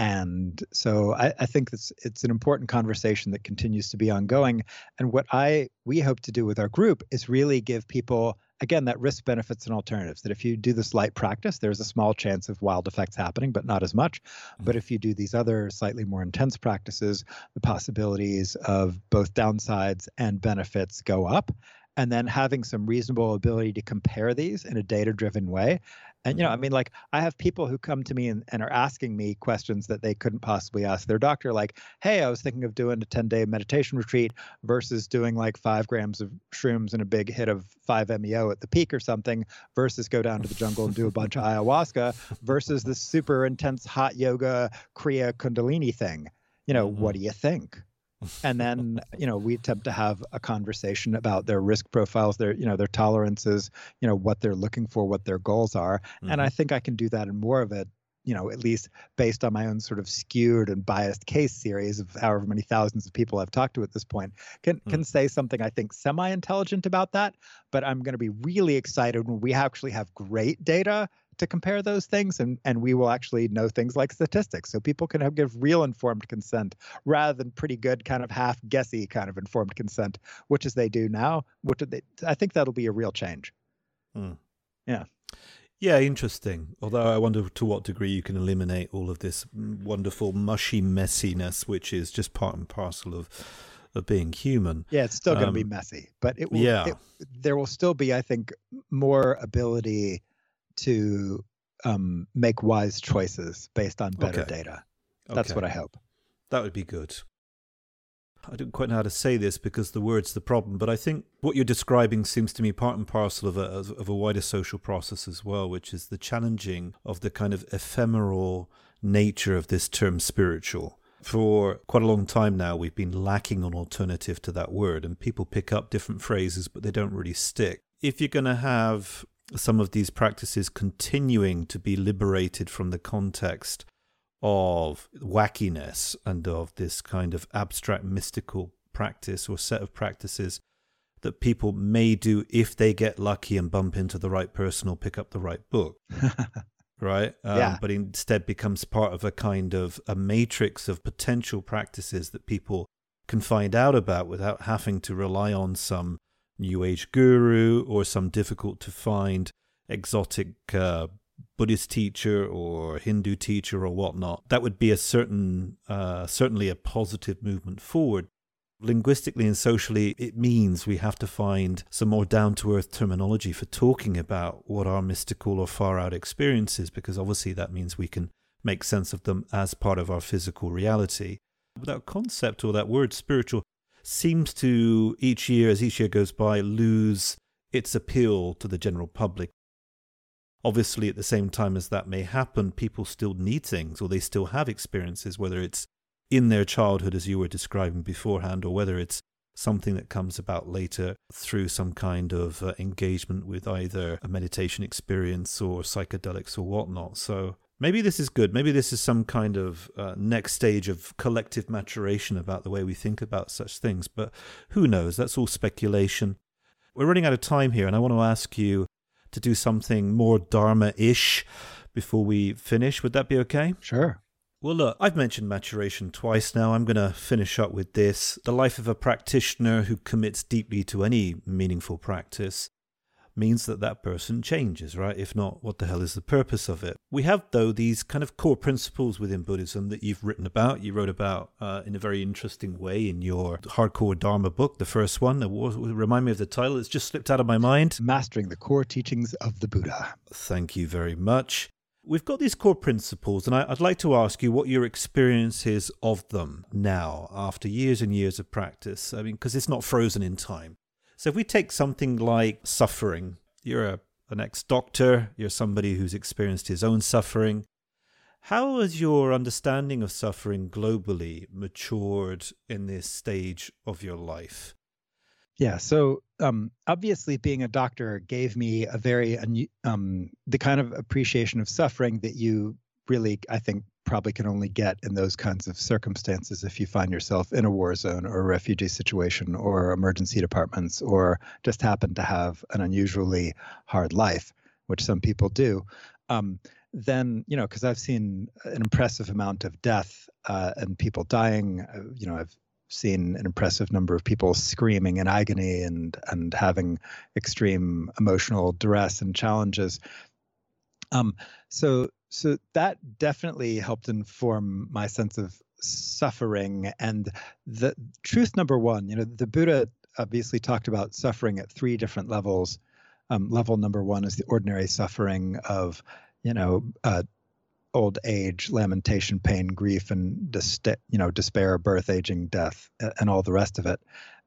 and so I, I, think it's it's an important conversation that continues to be ongoing and what i we hope to do with our group is really give people again, that risk benefits and alternatives. That if you do this light practice, there's a small chance of wild effects happening, but not as much. Mm-hmm. But if you do these other slightly more intense practices, the possibilities of both downsides and benefits go up and then having some reasonable ability to compare these in a data driven way and you know i mm-hmm. mean like i have people who come to me and, and are asking me questions that they couldn't possibly ask their doctor like hey i was thinking of doing a 10 day meditation retreat versus doing like five grams of shrooms and a big hit of 5meo at the peak or something versus go down to the jungle and do a bunch of ayahuasca versus this super intense hot yoga kriya kundalini thing you know mm-hmm. what do you think and then you know we attempt to have a conversation about their risk profiles their you know their tolerances you know what they're looking for what their goals are mm-hmm. and i think i can do that in more of it you know at least based on my own sort of skewed and biased case series of however many thousands of people i've talked to at this point can mm-hmm. can say something i think semi intelligent about that but i'm going to be really excited when we actually have great data to compare those things and, and we will actually know things like statistics so people can have, give real informed consent rather than pretty good kind of half guessy kind of informed consent which is they do now which they i think that'll be a real change hmm. yeah yeah, interesting. Although I wonder to what degree you can eliminate all of this wonderful mushy messiness, which is just part and parcel of of being human. Yeah, it's still um, going to be messy, but it will. Yeah. It, there will still be, I think, more ability to um, make wise choices based on better okay. data. That's okay. what I hope. That would be good. I don't quite know how to say this because the word's the problem, but I think what you're describing seems to me part and parcel of a, of a wider social process as well, which is the challenging of the kind of ephemeral nature of this term spiritual. For quite a long time now, we've been lacking an alternative to that word, and people pick up different phrases, but they don't really stick. If you're going to have some of these practices continuing to be liberated from the context of wackiness and of this kind of abstract mystical practice or set of practices that people may do if they get lucky and bump into the right person or pick up the right book. right? Um, yeah. But instead becomes part of a kind of a matrix of potential practices that people can find out about without having to rely on some New Age guru or some difficult to find exotic uh, Buddhist teacher or Hindu teacher or whatnot. That would be a certain, uh, certainly a positive movement forward. Linguistically and socially, it means we have to find some more down to earth terminology for talking about what are mystical or far out experiences, because obviously that means we can make sense of them as part of our physical reality. That concept or that word spiritual seems to each year, as each year goes by, lose its appeal to the general public. Obviously, at the same time as that may happen, people still need things or they still have experiences, whether it's in their childhood, as you were describing beforehand, or whether it's something that comes about later through some kind of uh, engagement with either a meditation experience or psychedelics or whatnot. So maybe this is good. Maybe this is some kind of uh, next stage of collective maturation about the way we think about such things. But who knows? That's all speculation. We're running out of time here, and I want to ask you to do something more Dharma ish before we finish. Would that be okay? Sure. Well, look, I've mentioned maturation twice now. I'm going to finish up with this. The life of a practitioner who commits deeply to any meaningful practice means that that person changes, right? If not, what the hell is the purpose of it? We have, though, these kind of core principles within Buddhism that you've written about. You wrote about uh, in a very interesting way in your Hardcore Dharma book, the first one. That was remind me of the title, it's just slipped out of my mind. Mastering the Core Teachings of the Buddha. Thank you very much. We've got these core principles, and I'd like to ask you what your experience is of them now, after years and years of practice. I mean, because it's not frozen in time. So if we take something like suffering, you're a, an ex doctor, you're somebody who's experienced his own suffering. How has your understanding of suffering globally matured in this stage of your life? Yeah. So um, obviously, being a doctor gave me a very um, the kind of appreciation of suffering that you really, I think, probably can only get in those kinds of circumstances if you find yourself in a war zone or a refugee situation or emergency departments or just happen to have an unusually hard life, which some people do. Um, then you know because i've seen an impressive amount of death uh, and people dying uh, you know i've seen an impressive number of people screaming in agony and and having extreme emotional duress and challenges. Um, so so that definitely helped inform my sense of suffering and the truth number one you know the buddha obviously talked about suffering at three different levels um, level number one is the ordinary suffering of you know uh, old age, lamentation, pain, grief, and dis- you know despair, birth, aging, death, and all the rest of it.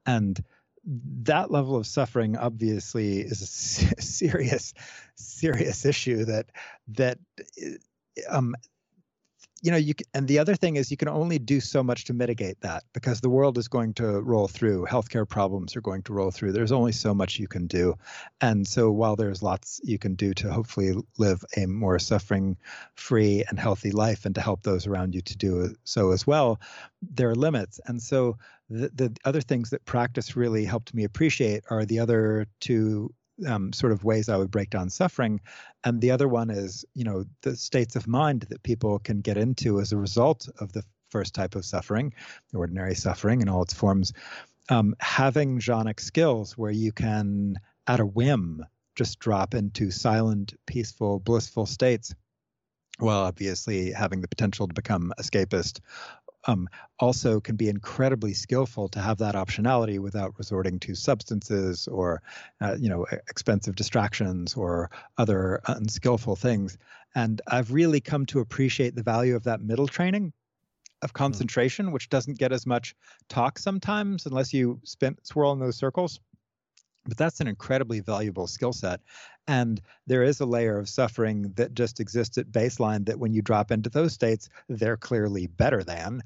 And that level of suffering obviously is a serious, serious issue that that um, you know you can, and the other thing is you can only do so much to mitigate that because the world is going to roll through. Healthcare problems are going to roll through. There's only so much you can do. And so while there's lots you can do to hopefully live a more suffering free and healthy life and to help those around you to do so as well there are limits. And so the, the other things that practice really helped me appreciate are the other two um, sort of ways I would break down suffering. And the other one is, you know, the states of mind that people can get into as a result of the first type of suffering, the ordinary suffering in all its forms. Um, having jhanic skills where you can, at a whim, just drop into silent, peaceful, blissful states well obviously having the potential to become escapist um, also can be incredibly skillful to have that optionality without resorting to substances or uh, you know expensive distractions or other unskillful things and i've really come to appreciate the value of that middle training of hmm. concentration mm-hmm. which doesn't get as much talk sometimes unless you spin, swirl in those circles but that's an incredibly valuable skill set. And there is a layer of suffering that just exists at baseline that when you drop into those states, they're clearly better than.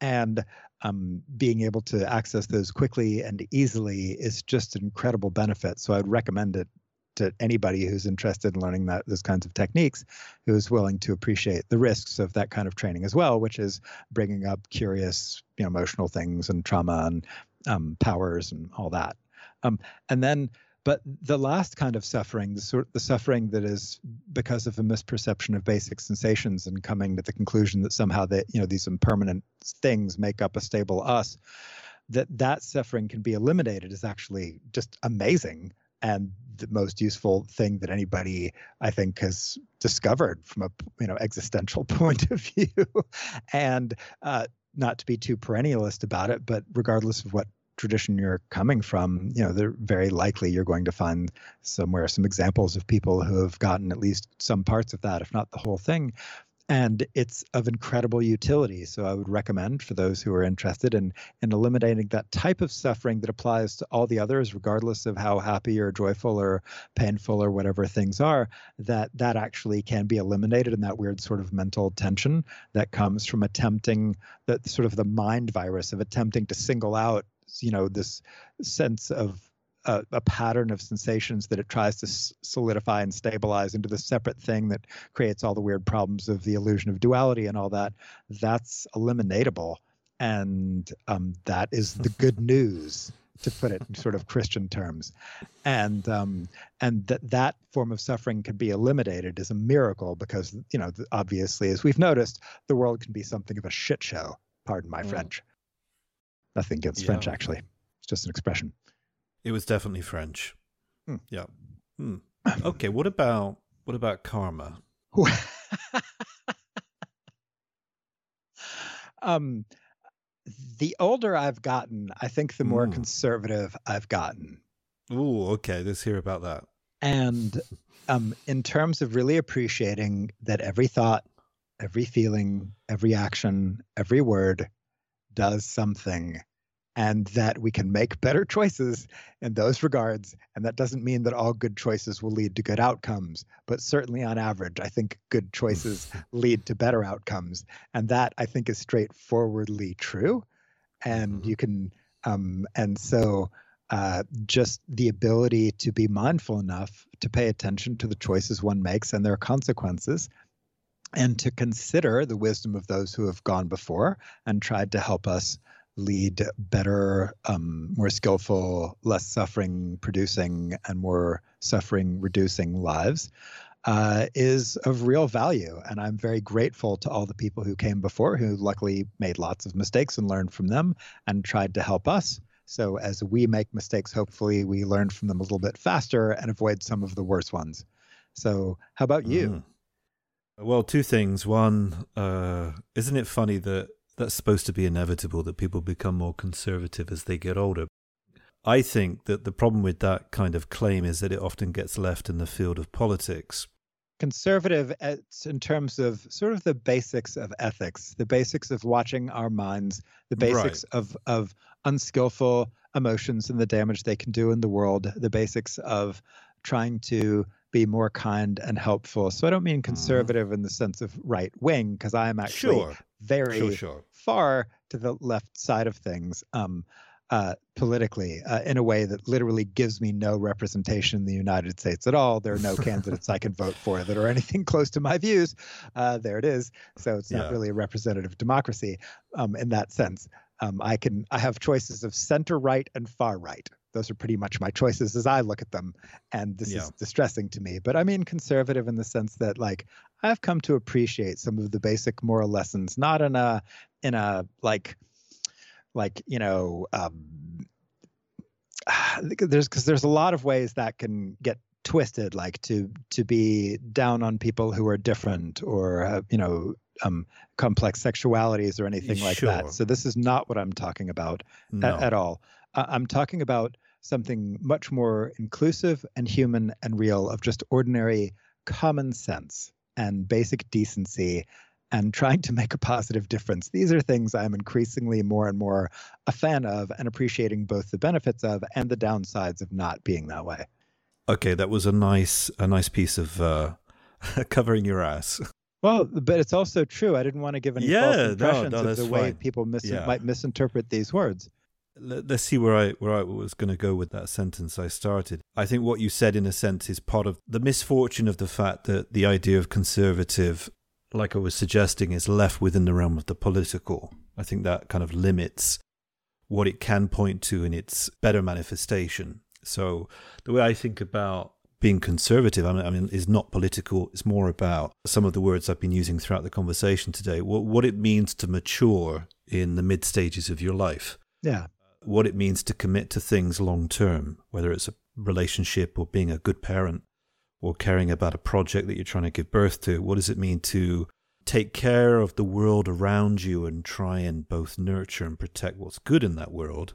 And um, being able to access those quickly and easily is just an incredible benefit. So I'd recommend it to anybody who's interested in learning that those kinds of techniques, who is willing to appreciate the risks of that kind of training as well, which is bringing up curious, you know, emotional things and trauma and um, powers and all that. Um, and then, but the last kind of suffering, the sort the suffering that is because of a misperception of basic sensations and coming to the conclusion that somehow that you know these impermanent things make up a stable us, that that suffering can be eliminated is actually just amazing and the most useful thing that anybody I think has discovered from a you know existential point of view, and uh, not to be too perennialist about it, but regardless of what tradition you're coming from, you know, they're very likely you're going to find somewhere some examples of people who have gotten at least some parts of that, if not the whole thing. and it's of incredible utility. So I would recommend for those who are interested in in eliminating that type of suffering that applies to all the others, regardless of how happy or joyful or painful or whatever things are, that that actually can be eliminated in that weird sort of mental tension that comes from attempting that sort of the mind virus of attempting to single out, you know, this sense of a, a, pattern of sensations that it tries to s- solidify and stabilize into the separate thing that creates all the weird problems of the illusion of duality and all that, that's eliminatable. And um, that is the good news, to put it in sort of Christian terms. And um, and that that form of suffering can be eliminated is a miracle because you know obviously, as we've noticed, the world can be something of a shit show. Pardon my mm. French. Nothing against yeah. French, actually. It's just an expression. It was definitely French. Hmm. Yeah. Hmm. Okay. What about what about karma? um, the older I've gotten, I think the more mm. conservative I've gotten. Ooh, okay. Let's hear about that. And um, in terms of really appreciating that every thought, every feeling, every action, every word does something and that we can make better choices in those regards. And that doesn't mean that all good choices will lead to good outcomes, but certainly on average, I think good choices lead to better outcomes. And that I think is straightforwardly true. And mm-hmm. you can, um, and so uh, just the ability to be mindful enough to pay attention to the choices one makes and their consequences and to consider the wisdom of those who have gone before and tried to help us lead better, um, more skillful, less suffering producing, and more suffering reducing lives uh, is of real value. And I'm very grateful to all the people who came before who luckily made lots of mistakes and learned from them and tried to help us. So as we make mistakes, hopefully we learn from them a little bit faster and avoid some of the worst ones. So, how about you? Mm. Well, two things. One, uh, isn't it funny that that's supposed to be inevitable that people become more conservative as they get older. I think that the problem with that kind of claim is that it often gets left in the field of politics. Conservative in terms of sort of the basics of ethics, the basics of watching our minds, the basics right. of, of unskillful emotions and the damage they can do in the world, the basics of trying to be more kind and helpful. So I don't mean mm-hmm. conservative mm. in the sense of right wing, because I am actually sure. very sure, sure. far to the left side of things um, uh, politically uh, in a way that literally gives me no representation in the United States at all. There are no candidates I can vote for that are anything close to my views. Uh, there it is. So it's not yeah. really a representative democracy um, in that sense. Um, I can I have choices of center right and far right those are pretty much my choices as I look at them. And this yeah. is distressing to me. But I mean conservative in the sense that like I've come to appreciate some of the basic moral lessons, not in a in a like like, you know, um there's because there's a lot of ways that can get twisted like to to be down on people who are different or uh, you know um, complex sexualities or anything like sure. that so this is not what i'm talking about no. at, at all I'm talking about something much more inclusive and human and real of just ordinary common sense and basic decency and trying to make a positive difference. These are things I'm increasingly more and more a fan of and appreciating both the benefits of and the downsides of not being that way. Okay, that was a nice a nice piece of uh, covering your ass. Well, but it's also true. I didn't want to give any yeah, false impressions no, no, of the way people mis- yeah. might misinterpret these words let's see where I where I was going to go with that sentence I started. I think what you said in a sense is part of the misfortune of the fact that the idea of conservative like I was suggesting is left within the realm of the political. I think that kind of limits what it can point to in its better manifestation. So the way I think about being conservative, I mean, I mean, is not political. It's more about some of the words I've been using throughout the conversation today. What what it means to mature in the mid stages of your life. Yeah what it means to commit to things long term, whether it's a relationship or being a good parent or caring about a project that you're trying to give birth to. What does it mean to take care of the world around you and try and both nurture and protect what's good in that world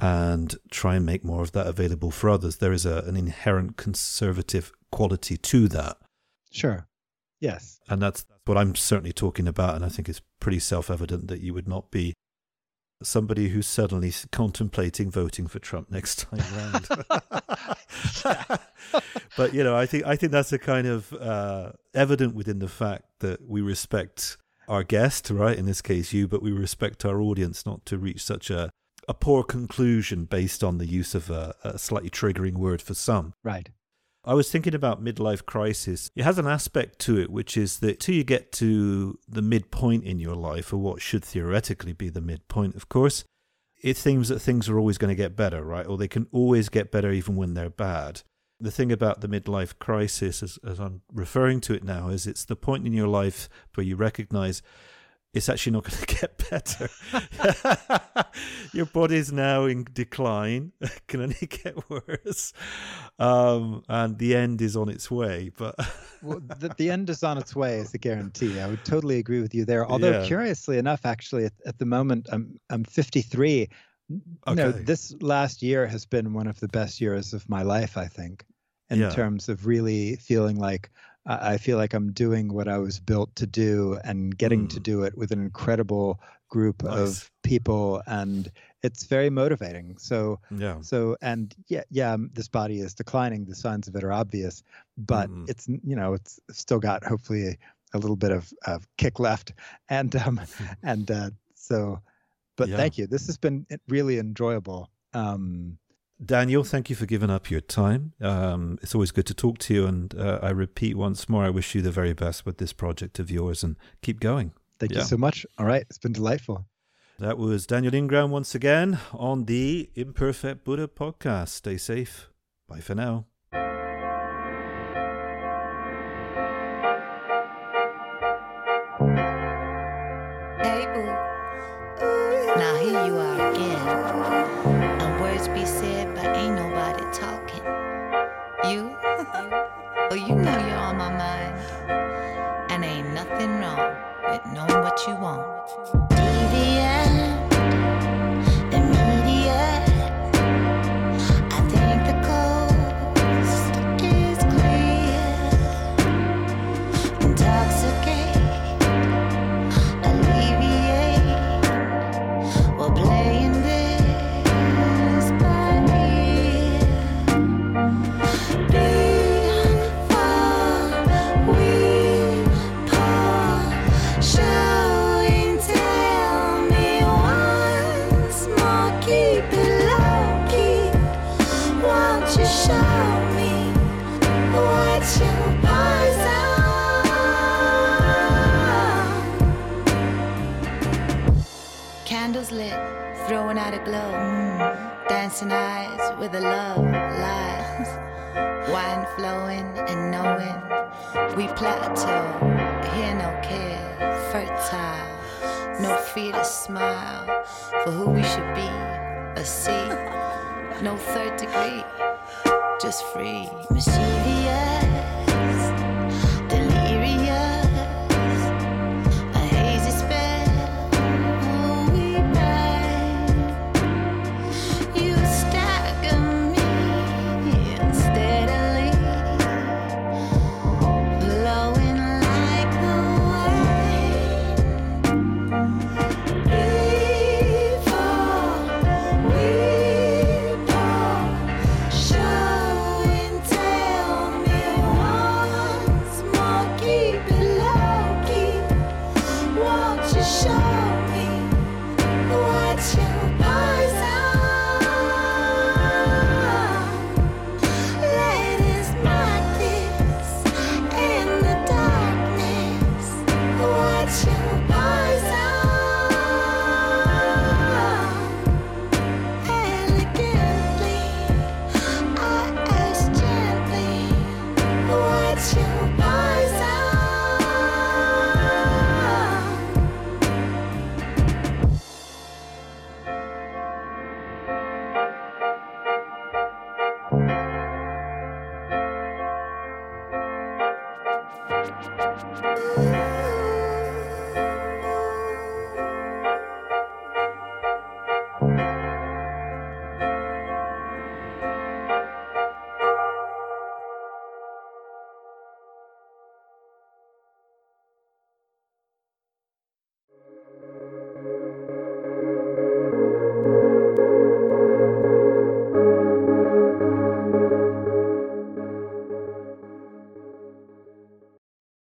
and try and make more of that available for others? There is a, an inherent conservative quality to that. Sure. Yes. And that's what I'm certainly talking about. And I think it's pretty self evident that you would not be somebody who's suddenly contemplating voting for Trump next time round. but you know, I think I think that's a kind of uh, evident within the fact that we respect our guest, right? In this case, you, but we respect our audience not to reach such a a poor conclusion based on the use of a, a slightly triggering word for some. Right. I was thinking about midlife crisis. It has an aspect to it, which is that till you get to the midpoint in your life, or what should theoretically be the midpoint, of course, it seems that things are always going to get better, right? Or they can always get better even when they're bad. The thing about the midlife crisis, as, as I'm referring to it now, is it's the point in your life where you recognize it's actually not going to get better. Your body's now in decline, it can only get worse, um, and the end is on its way. But well, the, the, end is on its way is a guarantee. I would totally agree with you there. Although, yeah. curiously enough, actually, at, at, the moment, I'm I'm 53. You okay. know, this last year has been one of the best years of my life. I think, in yeah. terms of really feeling like I feel like I'm doing what I was built to do and getting mm. to do it with an incredible group nice. of people and it's very motivating. So yeah. So and yeah, yeah, um, this body is declining. The signs of it are obvious, but mm. it's you know it's still got hopefully a, a little bit of, of kick left, and um and uh, so, but yeah. thank you. This has been really enjoyable. Um, Daniel, thank you for giving up your time. Um, it's always good to talk to you. And uh, I repeat once more, I wish you the very best with this project of yours and keep going. Thank yeah. you so much. All right. It's been delightful. That was Daniel Ingram once again on the Imperfect Buddha podcast. Stay safe. Bye for now.